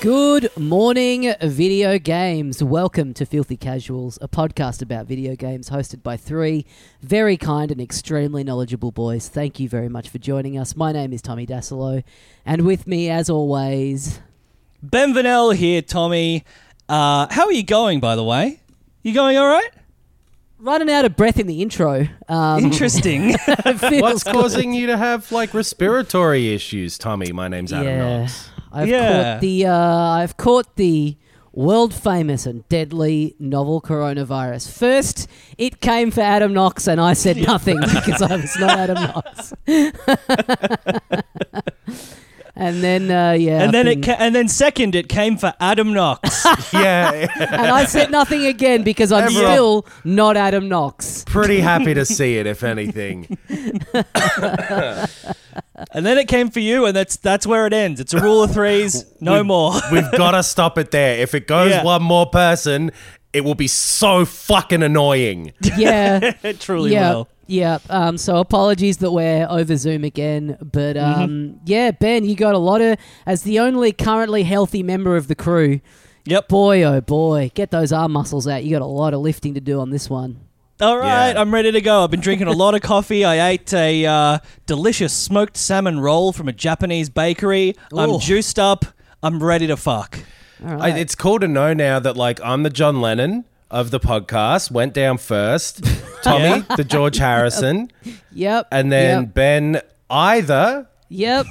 Good morning, video games. Welcome to Filthy Casuals, a podcast about video games hosted by three very kind and extremely knowledgeable boys. Thank you very much for joining us. My name is Tommy Dassalo, and with me, as always, Ben Vernel here, Tommy. Uh, how are you going, by the way? You going all right? running out of breath in the intro. Um, Interesting. What's good. causing you to have like respiratory issues, Tommy? My name's Adam Yeah, Knox. I've Yeah. caught the uh, I've caught the world famous and deadly novel coronavirus. First, it came for Adam Knox, and I said nothing because I was not Adam Knox. and then, uh, yeah, and then I've it been- ca- and then second, it came for Adam Knox. Yeah, and I said nothing again because I'm Everyone- still not Adam Knox. pretty happy to see it, if anything. and then it came for you, and that's that's where it ends. It's a rule of threes, no more. We've got to stop it there. If it goes Yeah. one more person, it will be so fucking annoying. Yeah, it truly yeah, will. Yeah. Um, so apologies that we're over Zoom again, but um, yeah, Ben, you got a lot of as the only currently healthy member of the crew. Yep. Boy, oh boy, get those arm muscles out. You got a lot of lifting to do on this one. All right, Yeah. I'm ready to go. I've been drinking a lot of coffee. I ate a uh, delicious smoked salmon roll from a Japanese bakery. Ooh. I'm juiced up. I'm ready to fuck. All I, it's cool to know now that like I'm the John Lennon of the podcast. Went down first, Tommy, the George Harrison, yep. and then Yep. Ben either Yep.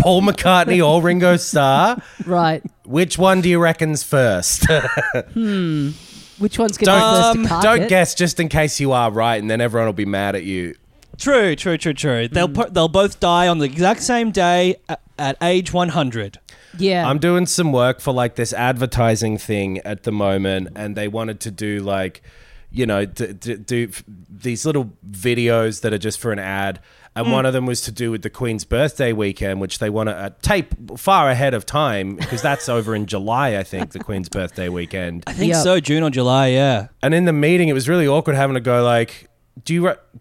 Paul McCartney or Ringo Starr. Right. Which one do you reckon's first? Hmm, Which one's going to be Don't, first Um, to carpet? don't guess just in case you are right, and then everyone will be mad at you. True, true, true, true. They'll Mm. they'll both die on the exact same day at, at age 100. Yeah. I'm doing some work for like this advertising thing at the moment, and they wanted to do like, you know, d- d- do f- these little videos that are just for an ad. And one of them was to do with the Queen's birthday weekend, which they want to uh, tape far ahead of time because that's over in July, I think, the Queen's birthday weekend. I think Yep. so, June or July, yeah. And in the meeting, it was really awkward having to go like, "Do you?" Re- d-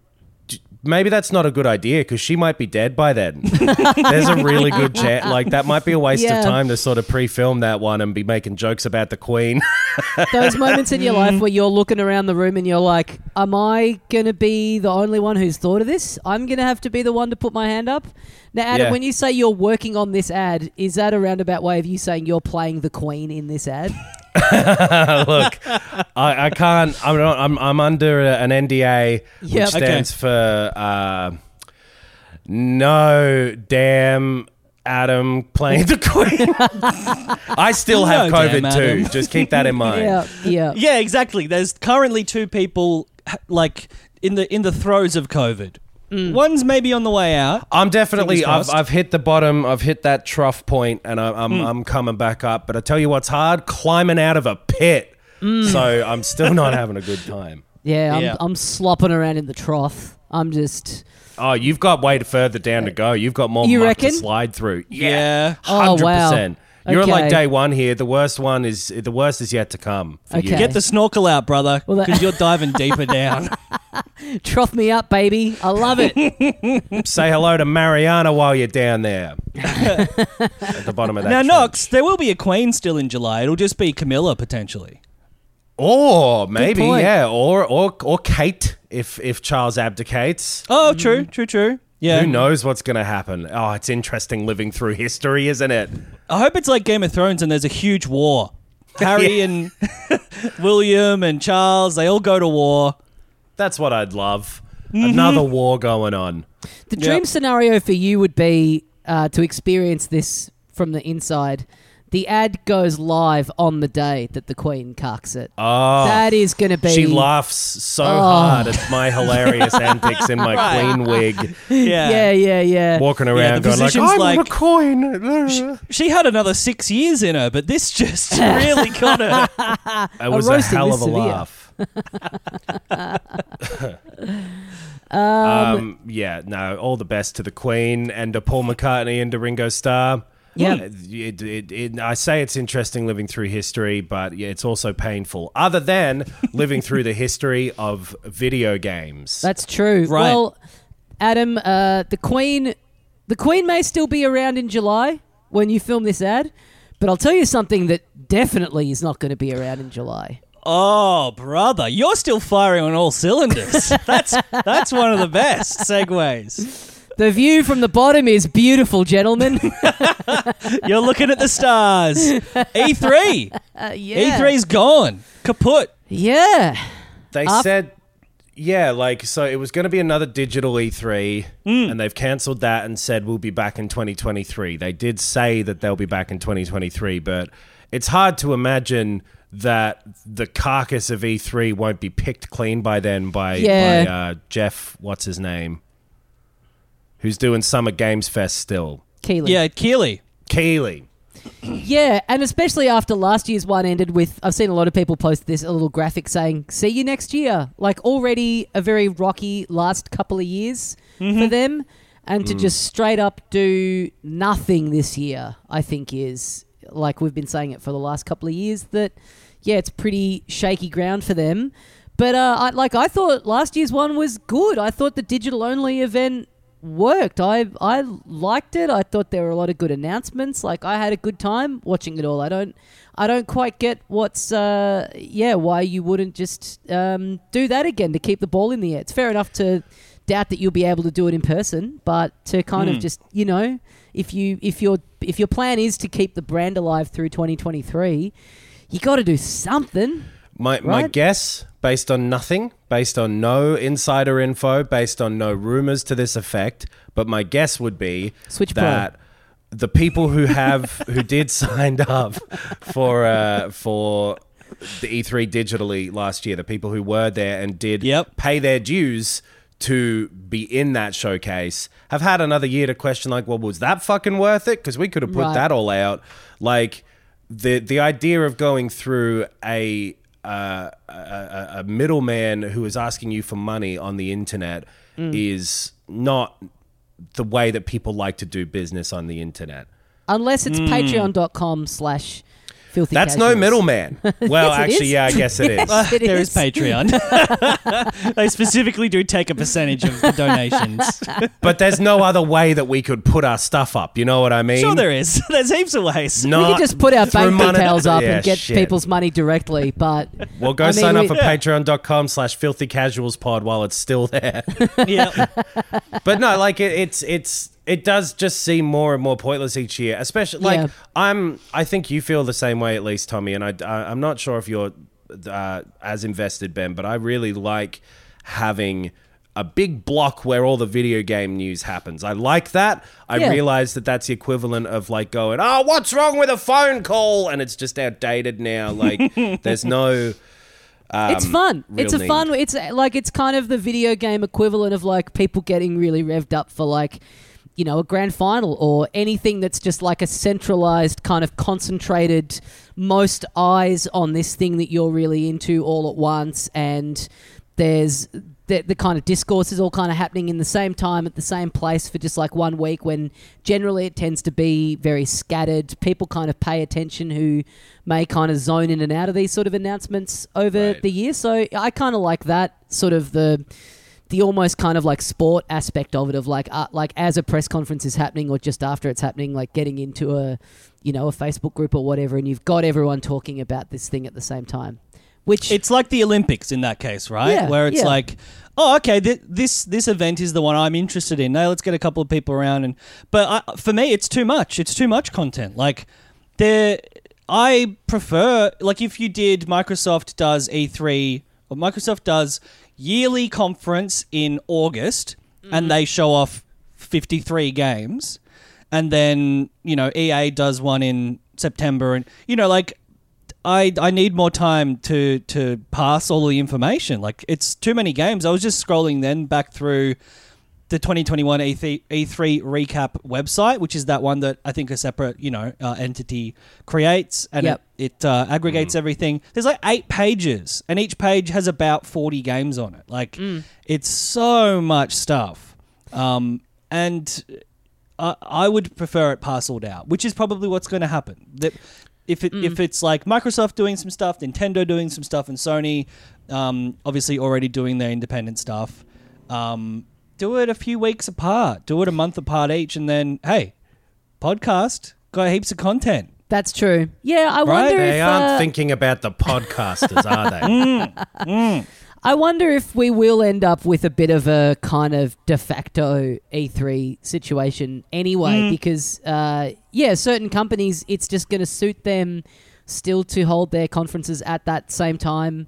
Maybe that's not a good idea because she might be dead by then. There's a really good chance. Like that might be a waste Yeah. of time to sort of pre-film that one and be making jokes about the Queen. Those moments in your life where you're looking around the room and you're like, "Am I going to be the only one who's thought of this? I'm going to have to be the one to put my hand up." Now, Adam, Yeah. when you say you're working on this ad, is that a roundabout way of you saying you're playing the Queen in this ad? Look, I, I can't. I'm not, I'm I'm under an NDA, Yep. which stands for uh, no damn. Adam playing the Queen. I still have No COVID damn too. Just keep that in mind. yeah, yeah. Yeah, exactly. There's currently two people like in the in the throes of COVID. Mm. One's maybe on the way out. I'm definitely. Fingers I've, crossed. I've hit the bottom. I've hit that trough point, and I. I'm I'm coming back up. But I tell you what's hard: climbing out of a pit. Hmm. So I'm still not having a good time. Yeah, I'm, Yeah. I'm slopping around in the trough. I'm just. Oh, you've got way further down to go. You've got more You muck reckon? to slide through. Yeah. Oh, hundred wow. percent. You're Okay. like day one here. The worst one is the worst is yet to come. For Okay. you. Get the snorkel out, brother, Well, that- because you're diving deeper down. Trough me up, baby. I love it. Say hello to Mariana while you're down there at the bottom of that. now, trench. Knox, there will be a queen still in July. It'll just be Camilla potentially. Or maybe point. yeah, or or or Kate if if Charles abdicates. Oh, true, true, true. Yeah. Who knows what's going to happen? Oh, it's interesting living through history, isn't it? I hope it's like Game of Thrones and there's a huge war. Harry and William and Charles, they all go to war. That's what I'd love. Mm-hmm. Another war going on. The dream Yep. scenario for you would be uh, to experience this from the inside. The ad goes live on the day that the Queen cucks it. Oh, that is going to be. she laughs so Oh. hard at my hilarious antics in my queen wig, Yeah. Yeah, yeah, yeah. walking around the going like, position's "I'm like- a coin." She had another six years in her, but this just really got her. It was a roasting hell of a severe. laugh. um, yeah, no, all the best to the Queen and to Paul McCartney and to Ringo Starr. Yeah. It, it, it, I say it's interesting living through history, but yeah, it's also painful. Other than living through the history of video games. That's true. Right. Well, Adam, uh, the Queen, the Queen may still be around in July when you film this ad, but I'll tell you something that definitely is not going to be around in July. Oh, brother, you're still firing on all cylinders. That's that's one of the best segues. The view from the bottom is beautiful, gentlemen. You're looking at the stars. E3. Uh, yeah. E3's gone. Kaput. Yeah. They Af- said, yeah, like, so it was going to be another digital E3, and they've cancelled that and said we'll be back in 2023. They did say that they'll be back in 2023, but it's hard to imagine that the carcass of E3 won't be picked clean by then by, Yeah. by uh, Geoff, what's his name? Who's doing Summer Games Fest still? Keighley. Yeah, Keighley. Keighley. Yeah, and especially after last year's one ended with, I've seen a lot of people post this a little graphic saying, "See you next year." Like already a very rocky last couple of years for them, and to just straight up do nothing this year, I think is like we've been saying it for the last couple of years that yeah, it's pretty shaky ground for them. But uh, I, like I thought last year's one was good. I thought the digital only event worked. I I liked it. I thought there were a lot of good announcements. Like I had a good time watching it all. I don't I don't quite get what's uh yeah why you wouldn't just um, do that again to keep the ball in the air. It's fair enough to doubt that you'll be able to do it in person, but to kind of just you know if you if your if your plan is to keep the brand alive through 2023, you got to do something. My my guess, based on nothing, based on no insider info, based on no rumors to this effect, but my guess would be Switch Pro. that the people who have who did signed up for uh, for the E3 digitally last year, the people who were there and did Yep. pay their dues to be in that showcase have had another year to question like, well, was that fucking worth it? Because we could have put Right. that all out. Like the the idea of going through a uh, a, a, middleman who is asking you for money on the internet Mm. is not the way that people like to do business on the internet. Unless it's patreon.com slash filthy That's no middleman. Well, Yes, it actually, is. yeah, I guess it is. Yes, it there is is. Patreon. they specifically do take a percentage of the donations. But there's no other way that we could put our stuff up. You know what I mean? Sure, there is. There's heaps of ways. No, we could just put our through bank monet- details up Yeah, and get shit. people's money directly, but Well, go I mean, sign up we- for patreon.com slash filthy casuals pod while it's still there. yeah. but no, like it, it's it's it does just seem more and more pointless each year. Especially like Yeah. I'm, I think you feel the same way at least, Tommy. And I, I I'm not sure if you're uh, as invested, Ben, but I really like having a big block where all the video game news happens. I like that. I Yeah. realize that that's the equivalent of like going, "Oh, what's wrong with a phone call?" and it's just outdated now. Like there's no it's fun. It's a need. fun. It's like it's kind of the video game equivalent of like people getting really revved up for like you know a grand final or anything that's just like a centralized kind of concentrated most eyes on this thing that you're really into all at once. And there's the, the kind of discourse is all kind of happening in the same time at the same place for just like one week when generally it tends to be very scattered. People kind of pay attention who may kind of zone in and out of these sort of announcements over Right. the year. So i kind of like that sort of the the almost kind of like sport aspect of it of like uh, like as a press conference is happening or just after it's happening like getting into a you know a facebook group or whatever and you've got everyone talking about this thing at the same time which It's like the Olympics in that case, right? Yeah, Where it's yeah. like, oh, okay, th- this this event is the one I'm interested in. Now let's get a couple of people around, and but I, for me, it's too much. It's too much content. Like there, I prefer like if you did Microsoft does E3 or Microsoft does yearly conference in August. and they mm. show off 53 games. And then you know EA does one in September. And you know like I I need more time to to pass all the information. Like it's too many games. I was just scrolling then back through the 2021 E3, E3 recap website, which is that one that I think a separate, you know, uh, entity creates and Yep. it, it uh, aggregates everything. There's like eight pages, and each page has about 40 games on it. Like, it's so much stuff. Um, and I, I would prefer it parceled out, which is probably what's going to happen. That if it, if it's like Microsoft doing some stuff, Nintendo doing some stuff, and Sony, um, obviously already doing their independent stuff, um, do it a few weeks apart. Do it a month apart each, and then hey, podcast got heaps of content. That's true. Yeah, I Right? wonder They if aren't uh, thinking about the podcasters, are they? I wonder if we will end up with a bit of a kind of de facto E3 situation anyway, because uh, yeah, certain companies it's just going to suit them still to hold their conferences at that same time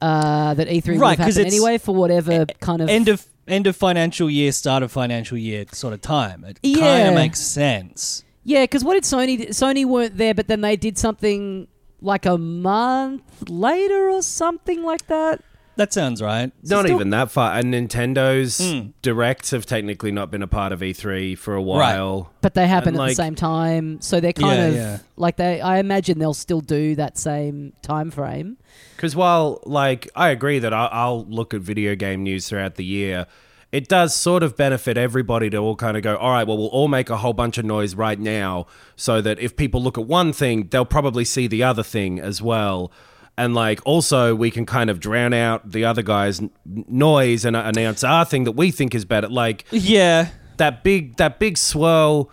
uh, that E3 would Right, have 'cause happened it's anyway for whatever kind of End of end of financial year, start of financial year sort of time. It kind Yeah. of makes sense. Yeah, because what did Sony? Sony weren't there, but then they did something like a month later or something like that. That sounds right. not still- even that far. And Nintendo's Mm. directs have technically not been a part of E3 for a while. But they happen And, at like- the same time, so they're kind Yeah, of yeah. like they. I imagine they'll still do that same time frame. Because while, like, I agree that I'll, I'll look at video game news throughout the year, it does sort of benefit everybody to all kind of go, all right, well, we'll all make a whole bunch of noise right now so that if people look at one thing, they'll probably see the other thing as well. And, like, also, we can kind of drown out the other guy's n- noise and uh, announce our thing that we think is better. Like, Yeah. that big that big swirl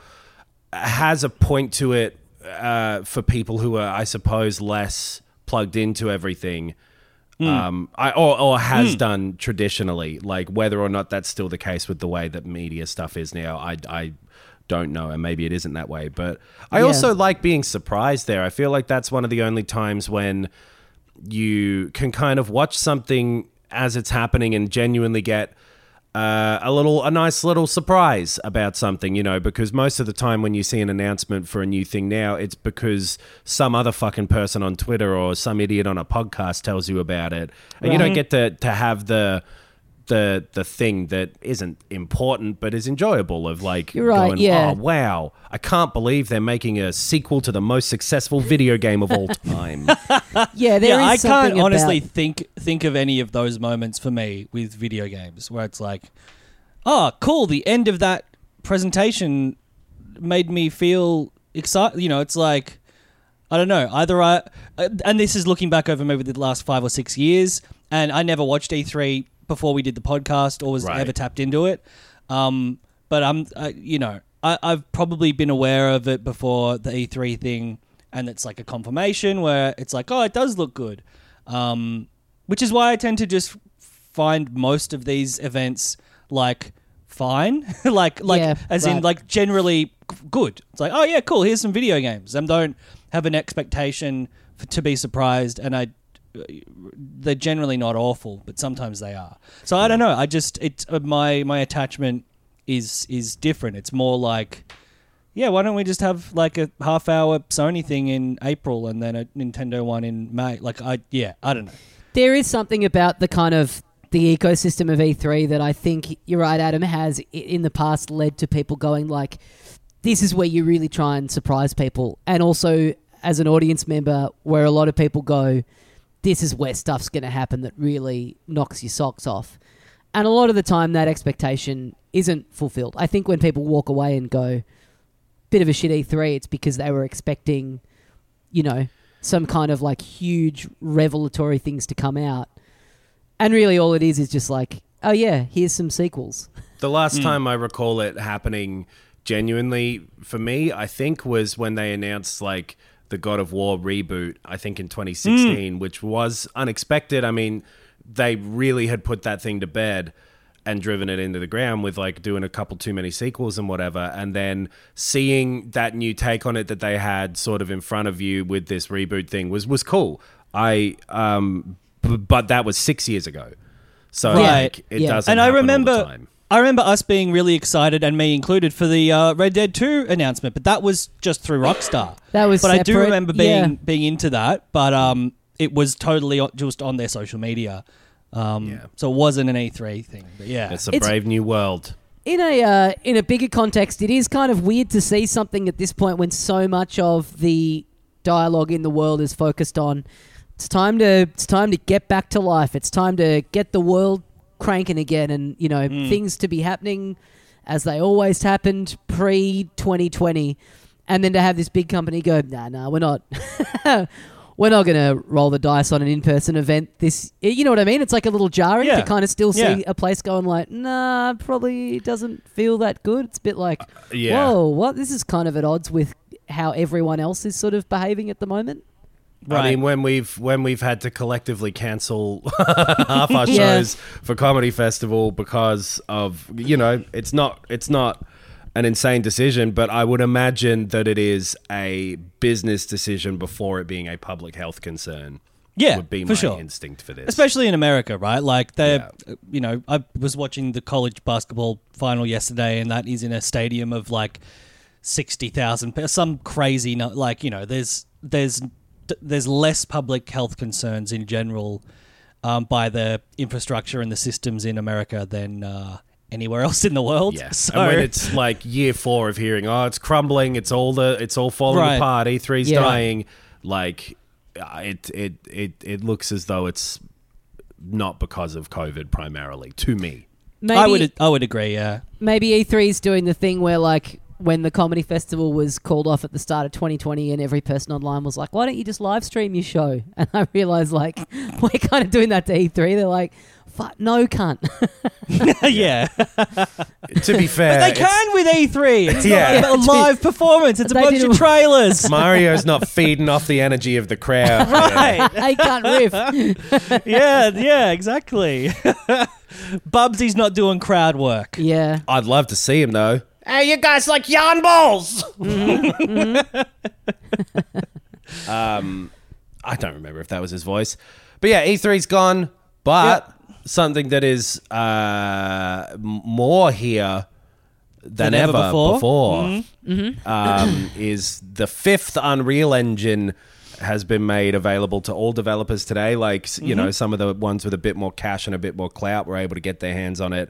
has a point to it uh, for people who are, I suppose, less plugged into everything. Um, I or, or has done traditionally, like whether or not that's still the case with the way that media stuff is now, I, I don't know, and maybe it isn't that way. But I Yeah. also like being surprised there. I feel like that's one of the only times when you can kind of watch something as it's happening and genuinely get uh, a little a nice little surprise about something you know because most of the time when you see an announcement for a new thing now it's because some other fucking person on twitter or some idiot on a podcast tells you about it. And you don't get to to have the the the thing that isn't important but is enjoyable of like You're right, going, yeah. oh wow i can't believe they're making a sequel to the most successful video game of all time Yeah, there is yeah, I can't something honestly about- think think of any of those moments for me with video games where it's like, oh, cool. The end of that presentation made me feel excited. You know, it's like I don't know. Either I, uh, and this is looking back over maybe the last five or six years, and I never watched E3 before we did the podcast or was Right. ever tapped into it. Um, but I'm, uh, you know, I, I've probably been aware of it before the E3 thing, and it's like a confirmation where it's like, oh, it does look good. Um, which is why I tend to just find most of these events like fine, like like Yeah, as in like generally good. It's like, oh yeah, cool. Here's some video games, and don't have an expectation for, to be surprised. And I, they're generally not awful, but sometimes they are. So I don't know. I just it's uh, my my attachment is is different. It's more like. Yeah, why don't we just have like a half hour Sony thing in April and then a Nintendo one in May? Like I yeah, I don't know. there is something about the kind of the ecosystem of E3 that I think you're right, Adam has in the past led to people going like, "This is where you really try and surprise people," and also as an audience member, where a lot of people go, "This is where stuff's going to happen that really knocks your socks off," and a lot of the time that expectation isn't fulfilled. I think when people walk away and go, "Bit of a shit E3," it's because they were expecting, you know, some kind of like huge revelatory things to come out. And really all it is is just like, oh yeah, here's some sequels. The last Hmm. time I recall it happening genuinely for me, I think, was when they announced like the God of War reboot, I think in Hmm. 2016, which was unexpected. I mean, they really had put that thing to bed and driven it into the ground with like doing a couple too many sequels and whatever. And then seeing that new take on it that they had sort of in front of you with this reboot thing was, was cool. I, um, b- but that was six years ago. So Right. like, it Yeah. doesn't and I happen all the remember time. I remember us being really excited, and me included, for the uh, Red Dead Two announcement, but that was just through Rockstar. That was But I do remember being yeah. being into that, but um, it was totally just on their social media. Um, Yeah. so it wasn't an E3 thing. But yeah, It's a It's- brave new world. in a uh, in a bigger context, it is kind of weird to see something at this point when so much of the dialogue in the world is focused on it's time to it's time to get back to life. It's time to get the world cranking again, and you know hmm. things to be happening as they always happened pre 2020, and then to have this big company go, nah, nah, we're not. We're not going to roll the dice on an in-person event. This, you know what I mean? It's like a little jarring Yeah. to kind of still see Yeah. a place going like, nah, probably doesn't feel that good. It's a bit like, uh, yeah. whoa, what? This is kind of at odds with how everyone else is sort of behaving at the moment. I mean, when we've when we've had to collectively cancel half our Yeah. shows for comedy festival because of you know it's not it's not an insane decision, but I would imagine that it is a business decision before it being a public health concern. Yeah, would be for my sure. instinct for this. especially in America, right? Like they, Yeah. you know, I was watching the college basketball final yesterday, and that is in a stadium of like sixty thousand, some crazy, like you know, there's there's there's less public health concerns in general um, by the infrastructure and the systems in America than uh, anywhere else in the world. Yeah. So and when it's like year four of hearing, oh, it's crumbling, it's all the, it's all falling Right. apart. E3's Yeah. dying. Like, uh, it, it, it, it looks as though it's not because of COVID primarily. To me, Maybe, I would I would agree. Yeah. maybe E3 is doing the thing where like when the comedy festival was called off at the start of 2020 and every person online was like, why don't you just live stream your show? And I realized like we're kind of doing that to E3. They're like, fuck, no cunt. yeah. to be fair, But they can with E3. It's Yeah. not a live performance. It's a bunch of trailers. Mario's not feeding off the energy of the crowd. right. I can't riff. yeah, yeah, exactly. Bubsy's not doing crowd work. Yeah. I'd love to see him though. Hey, you guys like yarn balls? um, I don't remember if that was his voice, but yeah, E3's gone. But something that is uh, m- more here than, Than ever ever, before. before, Um, is the fifth Unreal Engine has been made available to all developers today. Like s- you know, some of the ones with a bit more cash and a bit more clout were able to get their hands on it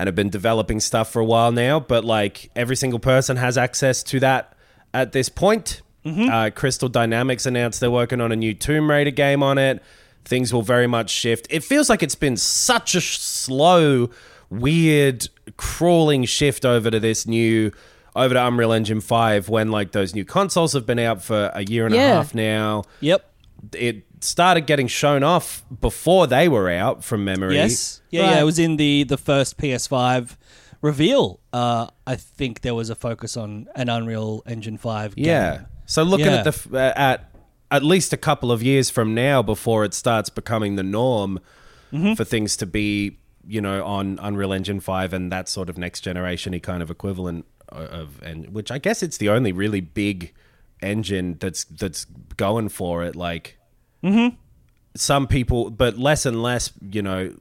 and have been developing stuff for a while now. But like every single person has access to that at this point. Uh, Crystal Dynamics announced they're working on a new Tomb Raider game on it. Things will very much shift. It feels like it's been such a sh- slow, weird, crawling shift over to this new, over to Unreal Engine 5 when like those new consoles have been out for a year and Yeah. a half now. Yep. It started getting shown off before they were out from memory. Yes. Yeah, Right. yeah. It was in the the first PS5 reveal. Uh, I think there was a focus on an Unreal Engine 5 game. Yeah. So looking Yeah. at the f- uh, at at least a couple of years from now before it starts becoming the norm Mm-hmm. for things to be, you know, on Unreal Engine 5 and that sort of next generation kind of equivalent of and which I guess it's the only really big engine that's that's going for it like Mm-hmm. some people but less and less you know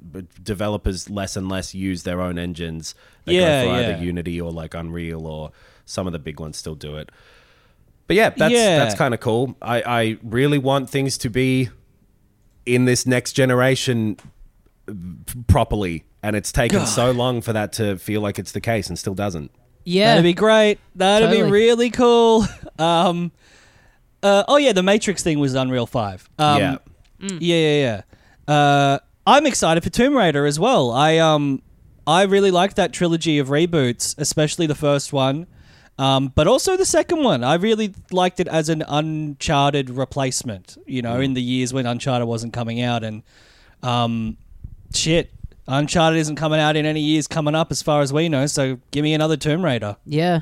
developers less and less use their own engines they Yeah, go for yeah. either unity or like unreal or some of the big ones still do it but yeah that's Yeah. that's kind of cool i i really want things to be in this next generation uh, properly and it's taken so long for that to feel like it's the case and still doesn't Yeah. That'd be great. That'd Totally. be really cool. Um, uh, oh yeah, the Matrix thing was Unreal Five. Um, Yeah. yeah, yeah, yeah. Uh, I'm excited for Tomb Raider as well. I um, I really liked that trilogy of reboots, especially the first one, um, but also the second one. I really liked it as an Uncharted replacement. You know, in the years when Uncharted wasn't coming out, and um, shit. Uncharted isn't coming out in any years coming up, as far as we know. So give me another Tomb Raider. yeah.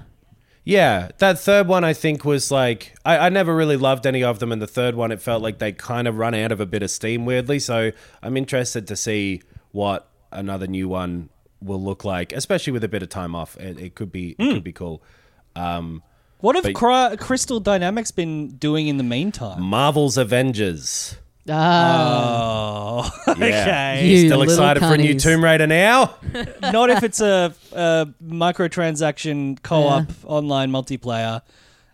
Yeah, that third one I think was like I, I never really loved any of them, and the third one it felt like they kind of run out of a bit of steam weirdly. So I'm interested to see what another new one will look like, especially with a bit of time off. It, it could be it could be cool. Um, What have But- Cry- Crystal Dynamics been doing in the meantime? Marvel's Avengers. Ah, Oh, okay. You Still little excited for a new cunnies. Tomb Raider now? Not if it's a, a microtransaction co-op online multiplayer.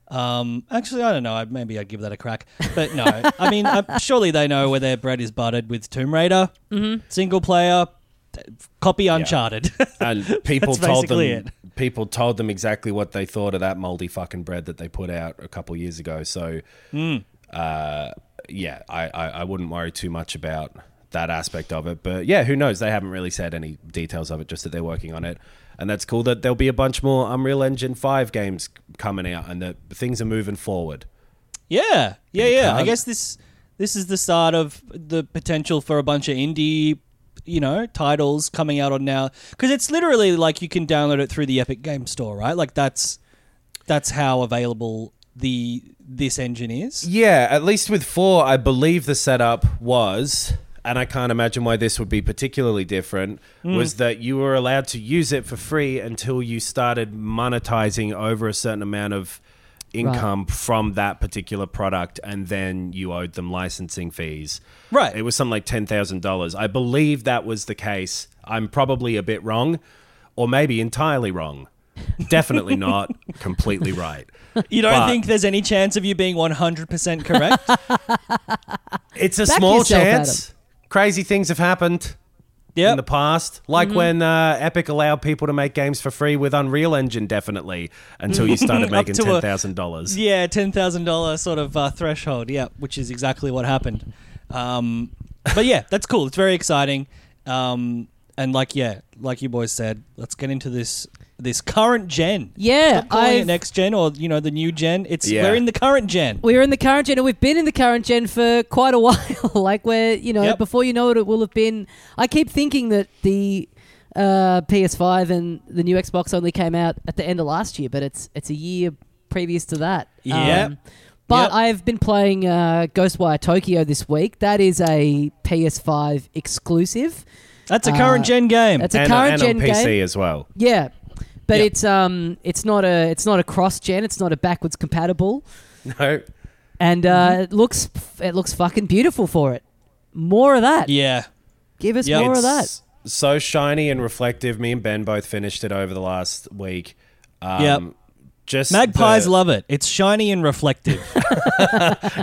Um, actually, I don't know. I- Maybe I'd give that a crack. But no, I mean, uh, surely they know where their bread is buttered with Tomb Raider, mm-hmm. single player, t- copy Uncharted. And people That's told them basically people told them exactly what they thought of that moldy fucking bread that they put out a couple years ago. So, Hmm. Uh, yeah, I, I I wouldn't worry too much about that aspect of it. But yeah, who knows? They haven't really said any details of it, just that they're working on it. And that's cool that there'll be a bunch more Unreal Engine 5 games coming out and that things are moving forward. Yeah, yeah, yeah. I guess this this is the start of the potential for a bunch of indie, you know, titles coming out on now because it's literally like you can download it through the Epic Game Store, right? Like that's that's how available the this engine is. Yeah, at least with four, I believe the setup was, and I can't imagine why this would be particularly different, hmm. was that you were allowed to use it for free until you started monetizing over a certain amount of income from that particular product, and then you owed them licensing fees. Right. It was something like ten thousand dollars. I believe that was the case. I'm probably a bit wrong, or maybe entirely wrong. Definitely not completely right. You don't But- think there's any chance of you being 100% correct? It's a Back small yourself, chance. Crazy things have happened in the past, like Mm-hmm. when uh, Epic allowed people to make games for free with Unreal Engine, definitely until you started making ten thousand dollars. Yeah, ten thousand dollar sort of uh, threshold. Yeah, which is exactly what happened. Um, but yeah, that's cool. It's very exciting. Um, and like yeah, like you boys said, let's get into this this current gen. Yeah, Stop calling it I've- next gen or you know the new gen. It's Yeah. we're in the current gen. We're in the current gen, and we've been in the current gen for quite a while. like, we're, you know, Yep. before you know it, it will have been. I keep thinking that the uh, PS5 and the new Xbox only came out at the end of last year, but it's it's a year previous to that. Um, Yep. but Yep. I've been playing uh, Ghostwire Tokyo this week. That is a PS5 exclusive. That's a Uh, current gen game. That's a and, current and gen on PC game. as well. Yeah, but Yep. it's um it's not a it's not a cross gen. It's not a backwards compatible, No, and uh, it looks it looks fucking beautiful for it. More of that. yeah. Give us Yep. more of that. So shiny and reflective. Me and Ben both finished it over the last week. Um, Yep. Just Magpies the- love it. It's shiny and reflective.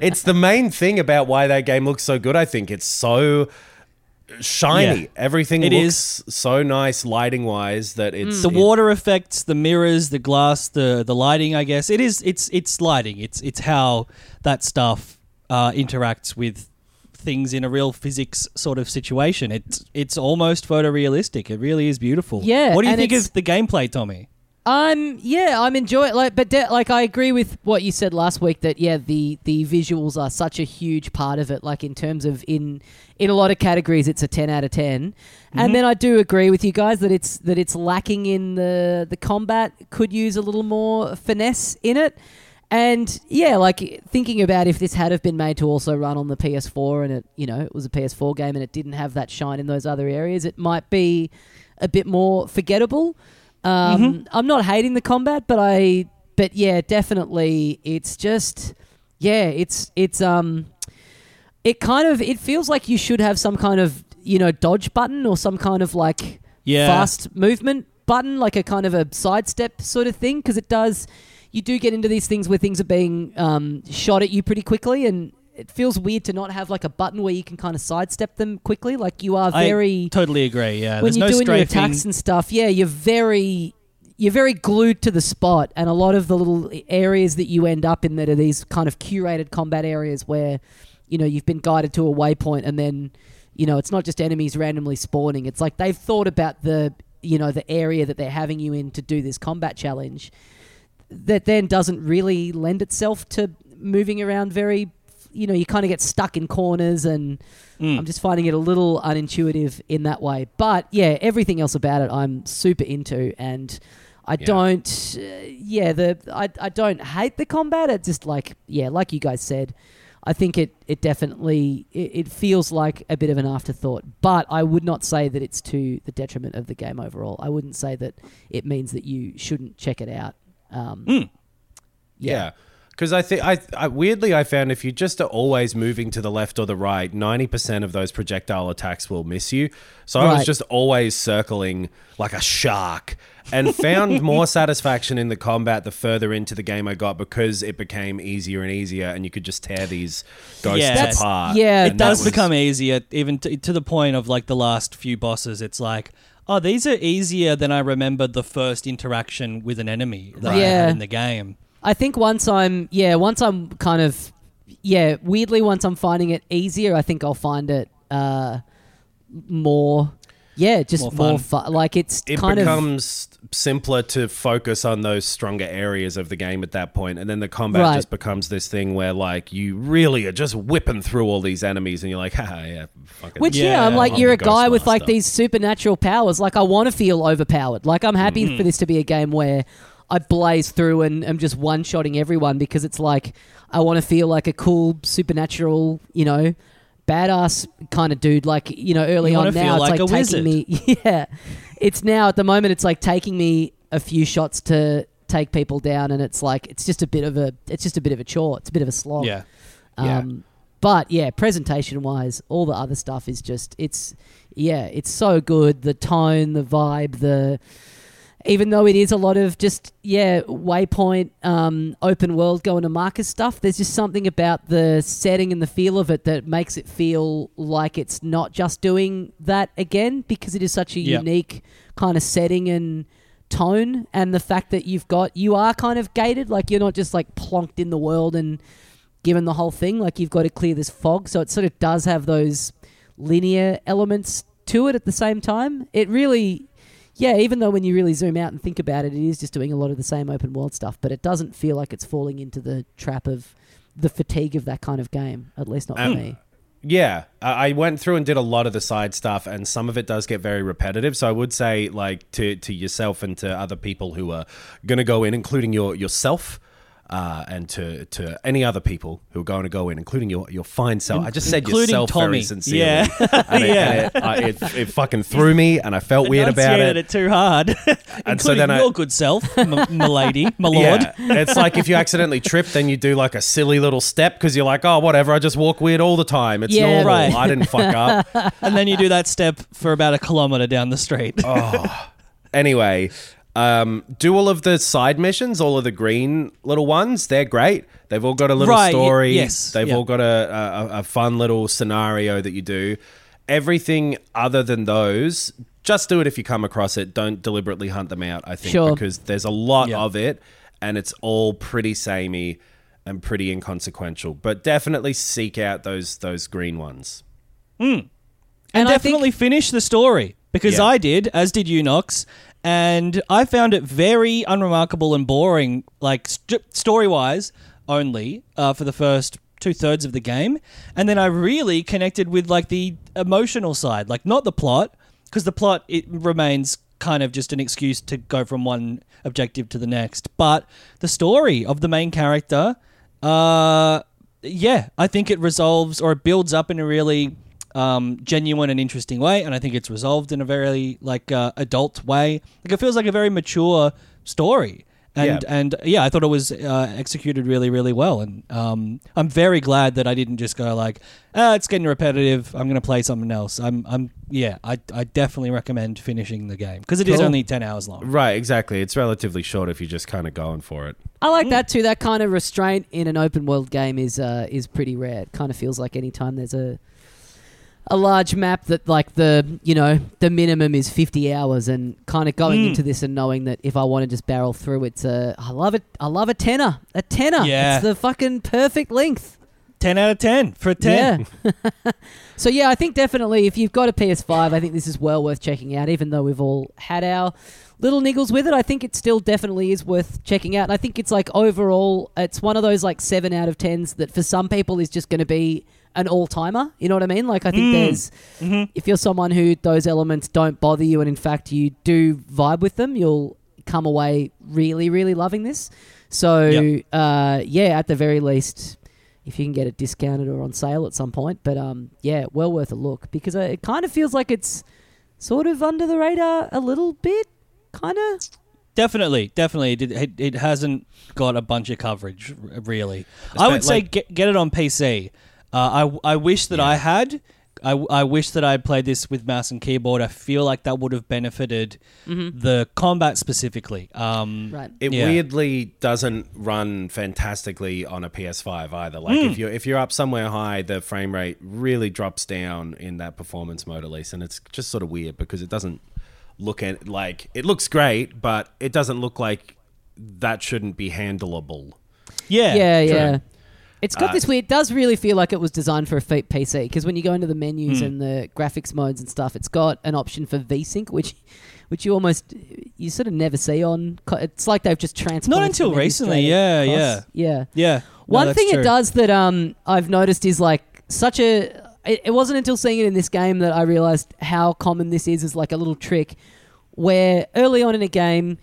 It's the main thing about why that game looks so good. I think it's so shiny. Yeah. Everything It looks so nice lighting wise that it's the it- water effects, the mirrors, the glass, the the lighting. I guess it is. It's it's lighting. It's it's how that stuff uh, interacts with things in a real physics sort of situation. It's it's almost photorealistic. It really is beautiful. Yeah, What do you think of the gameplay, Tommy? I'm yeah, I'm enjoying like, but de- like I agree with what you said last week that yeah, the the visuals are such a huge part of it. Like in terms of in in a lot of categories, it's a ten out of 10 and mm-hmm. then I do agree with you guys that it's that it's lacking in the the combat. Could use a little more finesse in it. And yeah, like thinking about if this had have been made to also run on the PS4 and it, you know, it was a PS4 game and it didn't have that shine in those other areas, it might be a bit more forgettable. Um, I'm not hating the combat, but I, but yeah, definitely, it's just, yeah, it's it's um, it kind of it feels like you should have some kind of you know dodge button or some kind of like Yeah. fast movement button, like a kind of a sidestep sort of thing, because it does. You do get into these things where things are being um, shot at you pretty quickly, and it feels weird to not have like a button where you can kind of sidestep them quickly. Like you are very I totally agree. Yeah, when there's you're no doing your attacks and stuff, yeah, you're very you're very glued to the spot, and a lot of the little areas that you end up in that are these kind of curated combat areas where you know you've been guided to a waypoint, and then you know it's not just enemies randomly spawning. It's like they've thought about the you know the area that they're having you in to do this combat challenge. That then doesn't really lend itself to moving around very. You know, you kind of get stuck in corners and. Mm. I'm just finding it a little unintuitive in that way. But yeah, everything else about it I'm super into, and I don't. Uh, yeah, the I, I don't hate the combat. It just like yeah, like you guys said, I think it it definitely it, it feels like a bit of an afterthought. But I would not say that it's to the detriment of the game overall. I wouldn't say that it means that you shouldn't check it out. Um, Yeah. Because I think I, I weirdly I found if you just are always moving to the left or the right, ninety percent of those projectile attacks will miss you. So I was just always circling like a shark, and found more satisfaction in the combat the further into the game I got because it became easier and easier, and you could just tear these ghosts Yeah. Apart. yeah, it and that does was- become easier, even to, to the point of like the last few bosses. It's like, oh, these are easier than I remember the first interaction with an enemy that I Yeah. had in the game. I think once I'm yeah, once I'm kind of yeah, weirdly once I'm finding it easier, I think I'll find it uh more yeah, just More more fun. fun. Like it's it kind of becomes simpler to focus on those stronger areas of the game at that point and then the combat Right. just becomes this thing where like you really are just whipping through all these enemies and you're like haha yeah fucking Which yeah, Yeah, I'm like I'm you're a the guy with like these supernatural powers. Like I want to feel overpowered. Like I'm happy Mm-hmm. for this to be a game where I blaze through and am just one shotting everyone because it's like I want to feel like a cool supernatural, you know, badass kind of dude. Like you know, early You on now it's like like, taking me. Yeah, it's now at the moment it's like taking me a few shots to take people down, and it's like it's just a bit of a it's just a bit of a chore. It's a bit of a slog. Yeah. Yeah. Um, but yeah, presentation wise, all the other stuff is just it's yeah, it's so good. The tone, the vibe, the even though it is a lot of just yeah waypoint um, open world going to markers stuff, there's just something about the setting and the feel of it that makes it feel like it's not just doing that again because it is such a Yep. unique kind of setting and tone and the fact that you've got you are kind of gated like you're not just like plonked in the world and given the whole thing. Like you've got to clear this fog, so it sort of does have those linear elements to it at the same time. It really, yeah, even though when you really zoom out and think about it, it is just doing a lot of the same open world stuff, but it doesn't feel like it's falling into the trap of the fatigue of that kind of game. At least not for Um, me. Yeah, I I went through and did a lot of the side stuff, and some of it does get very repetitive. So I would say, like to to yourself and to other people who are gonna go in, including your yourself. Uh, and to, to any other people who are going to go in, including your, your fine self. I just said yourself very Tommy. sincerely. Yeah. and, it, and it, I, it, it fucking threw me, and I felt weird about it. it too hard. And so then I- your good self, m- my lady, my lord. Yeah, it's like if you accidentally trip, then you do like a silly little step because you're like, oh, whatever, I just walk weird all the time. It's Yeah. normal. Right. I didn't fuck up. And then you do that step for about a kilometer down the street. Oh. Anyway, um, do all of the side missions, all of the green little ones. They're great. They've all got a little Right, y- story. yes, They've yeah. all got a, a, a fun little scenario that you do. Everything other than those, just do it if you come across it. Don't deliberately hunt them out, I think, Sure. because there's a lot Yeah. of it and it's all pretty samey and pretty inconsequential. But definitely seek out those those green ones. and, And I think- definitely finish the story because Yeah. I did, as did you, Knox, and I found it very unremarkable and boring, like st- story wise only, uh, for the first two thirds of the game, and then I really connected with like the emotional side, like not the plot, because the plot it remains kind of just an excuse to go from one objective to the next, but the story of the main character. Uh, yeah, I think it resolves or it builds up in a really um, genuine and interesting way, and I think it's resolved in a very like uh, adult way. Like it feels like a very mature story, and Yeah. and yeah, I thought it was uh, executed really really well, and um, I'm very glad that I didn't just go like, ah, it's getting repetitive. I'm gonna play something else. I'm I'm yeah, I I definitely recommend finishing the game because it is Cool. only ten hours long. Right, exactly. It's relatively short if you're just kind of going for it. I like that too. That kind of restraint in an open world game is uh, is pretty rare. It kind of feels like any time there's a a large map that like the you know the minimum is 50 hours and kind of going Mm. into this and knowing that if I want to just barrel through it's a I love it I love a tenner a tenner Yeah. it's the fucking perfect length Ten out of ten for a ten. yeah so yeah I think definitely if you've got a PS5 I think this is well worth checking out even though we've all had our little niggles with it I think it still definitely is worth checking out and I think it's like overall it's one of those like 7 out of 10s that for some people is just going to be an all-timer you know what I mean? Like I think there's if you're someone who those elements don't bother you and in fact you do vibe with them you'll come away really really loving this. So Yep. uh, yeah at the very least if you can get it discounted or on sale at some point but um, yeah well worth a look. Because it kind of feels like it's sort of under the radar a little bit kind of Definitely, definitely, it, it, it hasn't got a bunch of coverage r- really. I would like- say get, get it on PC. Uh, I I wish that I had. I, I wish that I had played this with mouse and keyboard. I feel like that would have benefited the combat specifically. Um, Right. It Yeah. weirdly doesn't run fantastically on a PS5 either. Like if you're if you're up somewhere high, the frame rate really drops down in that performance mode at least, and it's just sort of weird because it doesn't look at like it looks great, but it doesn't look like that shouldn't be handleable. Yeah, yeah, true. yeah. It's got Uh, this weird. It does really feel like it was designed for a PC because when you go into the menus and the graphics modes and stuff, it's got an option for VSync, which, which you almost you sort of never see on. It's like they've just transplanted. until recently, yeah, yeah. Yeah. No, One that's thing true. it does that um I've noticed is like such a. It, it wasn't until seeing it in this game that I realized how common this is as like a little trick, where early on in a game,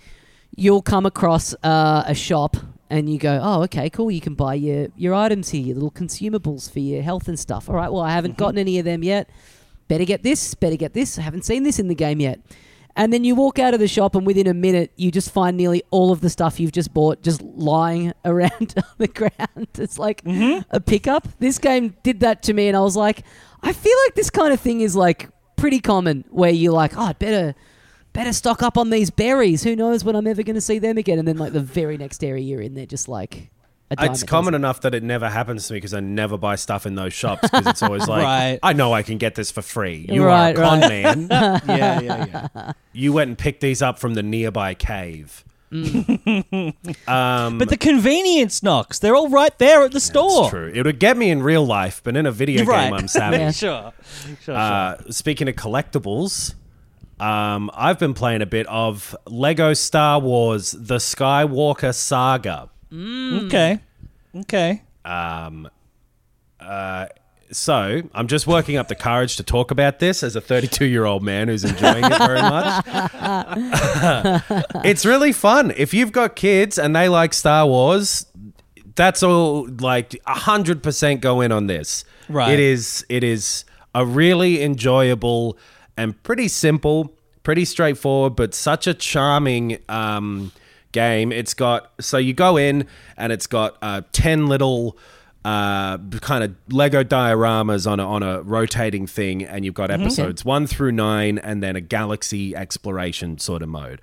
you'll come across uh, a shop and you go, oh, okay, cool. You can buy your your items here, your little consumables for your health and stuff. All right, well, I haven't Mm-hmm. gotten any of them yet. Better get this. Better get this. I haven't seen this in the game yet. And then you walk out of the shop, and within a minute, you just find nearly all of the stuff you've just bought just lying around on the ground. It's like Mm-hmm. a pickup. This game did that to me, and I was like, I feel like this kind of thing is like pretty common, where you're like, oh, I'd better, better stock up on these berries. Who knows when I'm ever going to see them again? And then like the very next area you're in, they're just like. It's common dozen. enough that it never happens to me because I never buy stuff in those shops because it's always like, Right. I know I can get this for free. You Right, are a con right. man. yeah, yeah, yeah. You went and picked these up from the nearby cave. um, But the convenience knocks, they're all right there at the store. It's true. It would get me in real life, but in a video Right. game, I'm savage. Yeah. Sure. Sure, sure. Uh, speaking of collectibles, um, I've been playing a bit of Lego Star Wars: The Skywalker Saga. okay. Okay. Um, uh, so I'm just working up the courage to talk about this as a 32 year old man who's enjoying it very much. it's really fun. If you've got kids and they like Star Wars, that's all like 100% go in on this. Right. It is it is a really enjoyable and pretty simple, pretty straightforward, but such a charming um, game. It's got so you go in and it's got uh, ten little uh, kind of Lego dioramas on a, on a rotating thing, and you've got episodes one through nine, and then a galaxy exploration sort of mode.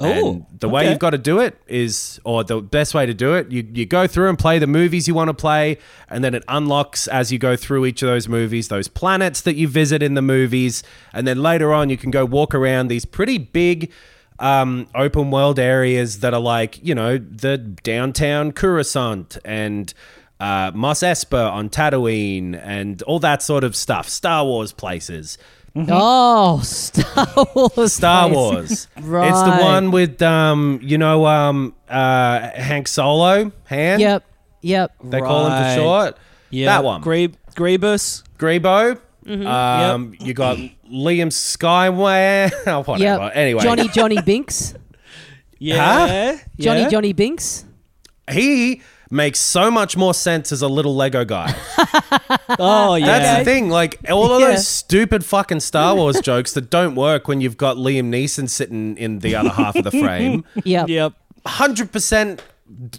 Oh, the way okay. you've got to do it is, or the best way to do it, you, you go through and play the movies you want to play, and then it unlocks as you go through each of those movies, those planets that you visit in the movies, and then later on you can go walk around these pretty big um, open world areas that are like, you know, the downtown Coruscant and uh, Mos Espa on Tatooine and all that sort of stuff, Star Wars places. Oh, Star Wars. Star place. Wars. It's the one with um, you know, um, uh, Hank Solo, Han. Yep. Yep. They call him Right. for short. Yeah. That one. Grebe- Grebus. Grebo. Mm-hmm. Um, you got Liam Skyway. oh, whatever. Yep. Anyway, Johnny Johnny Binks. Yeah. Johnny yeah. Johnny Binks. he makes so much more sense as a little Lego guy. Oh, yeah. That's the thing. Like all of Yeah. those stupid fucking Star Wars jokes that don't work when you've got Liam Neeson sitting in the other half of the frame. Yep. Yep. hundred percent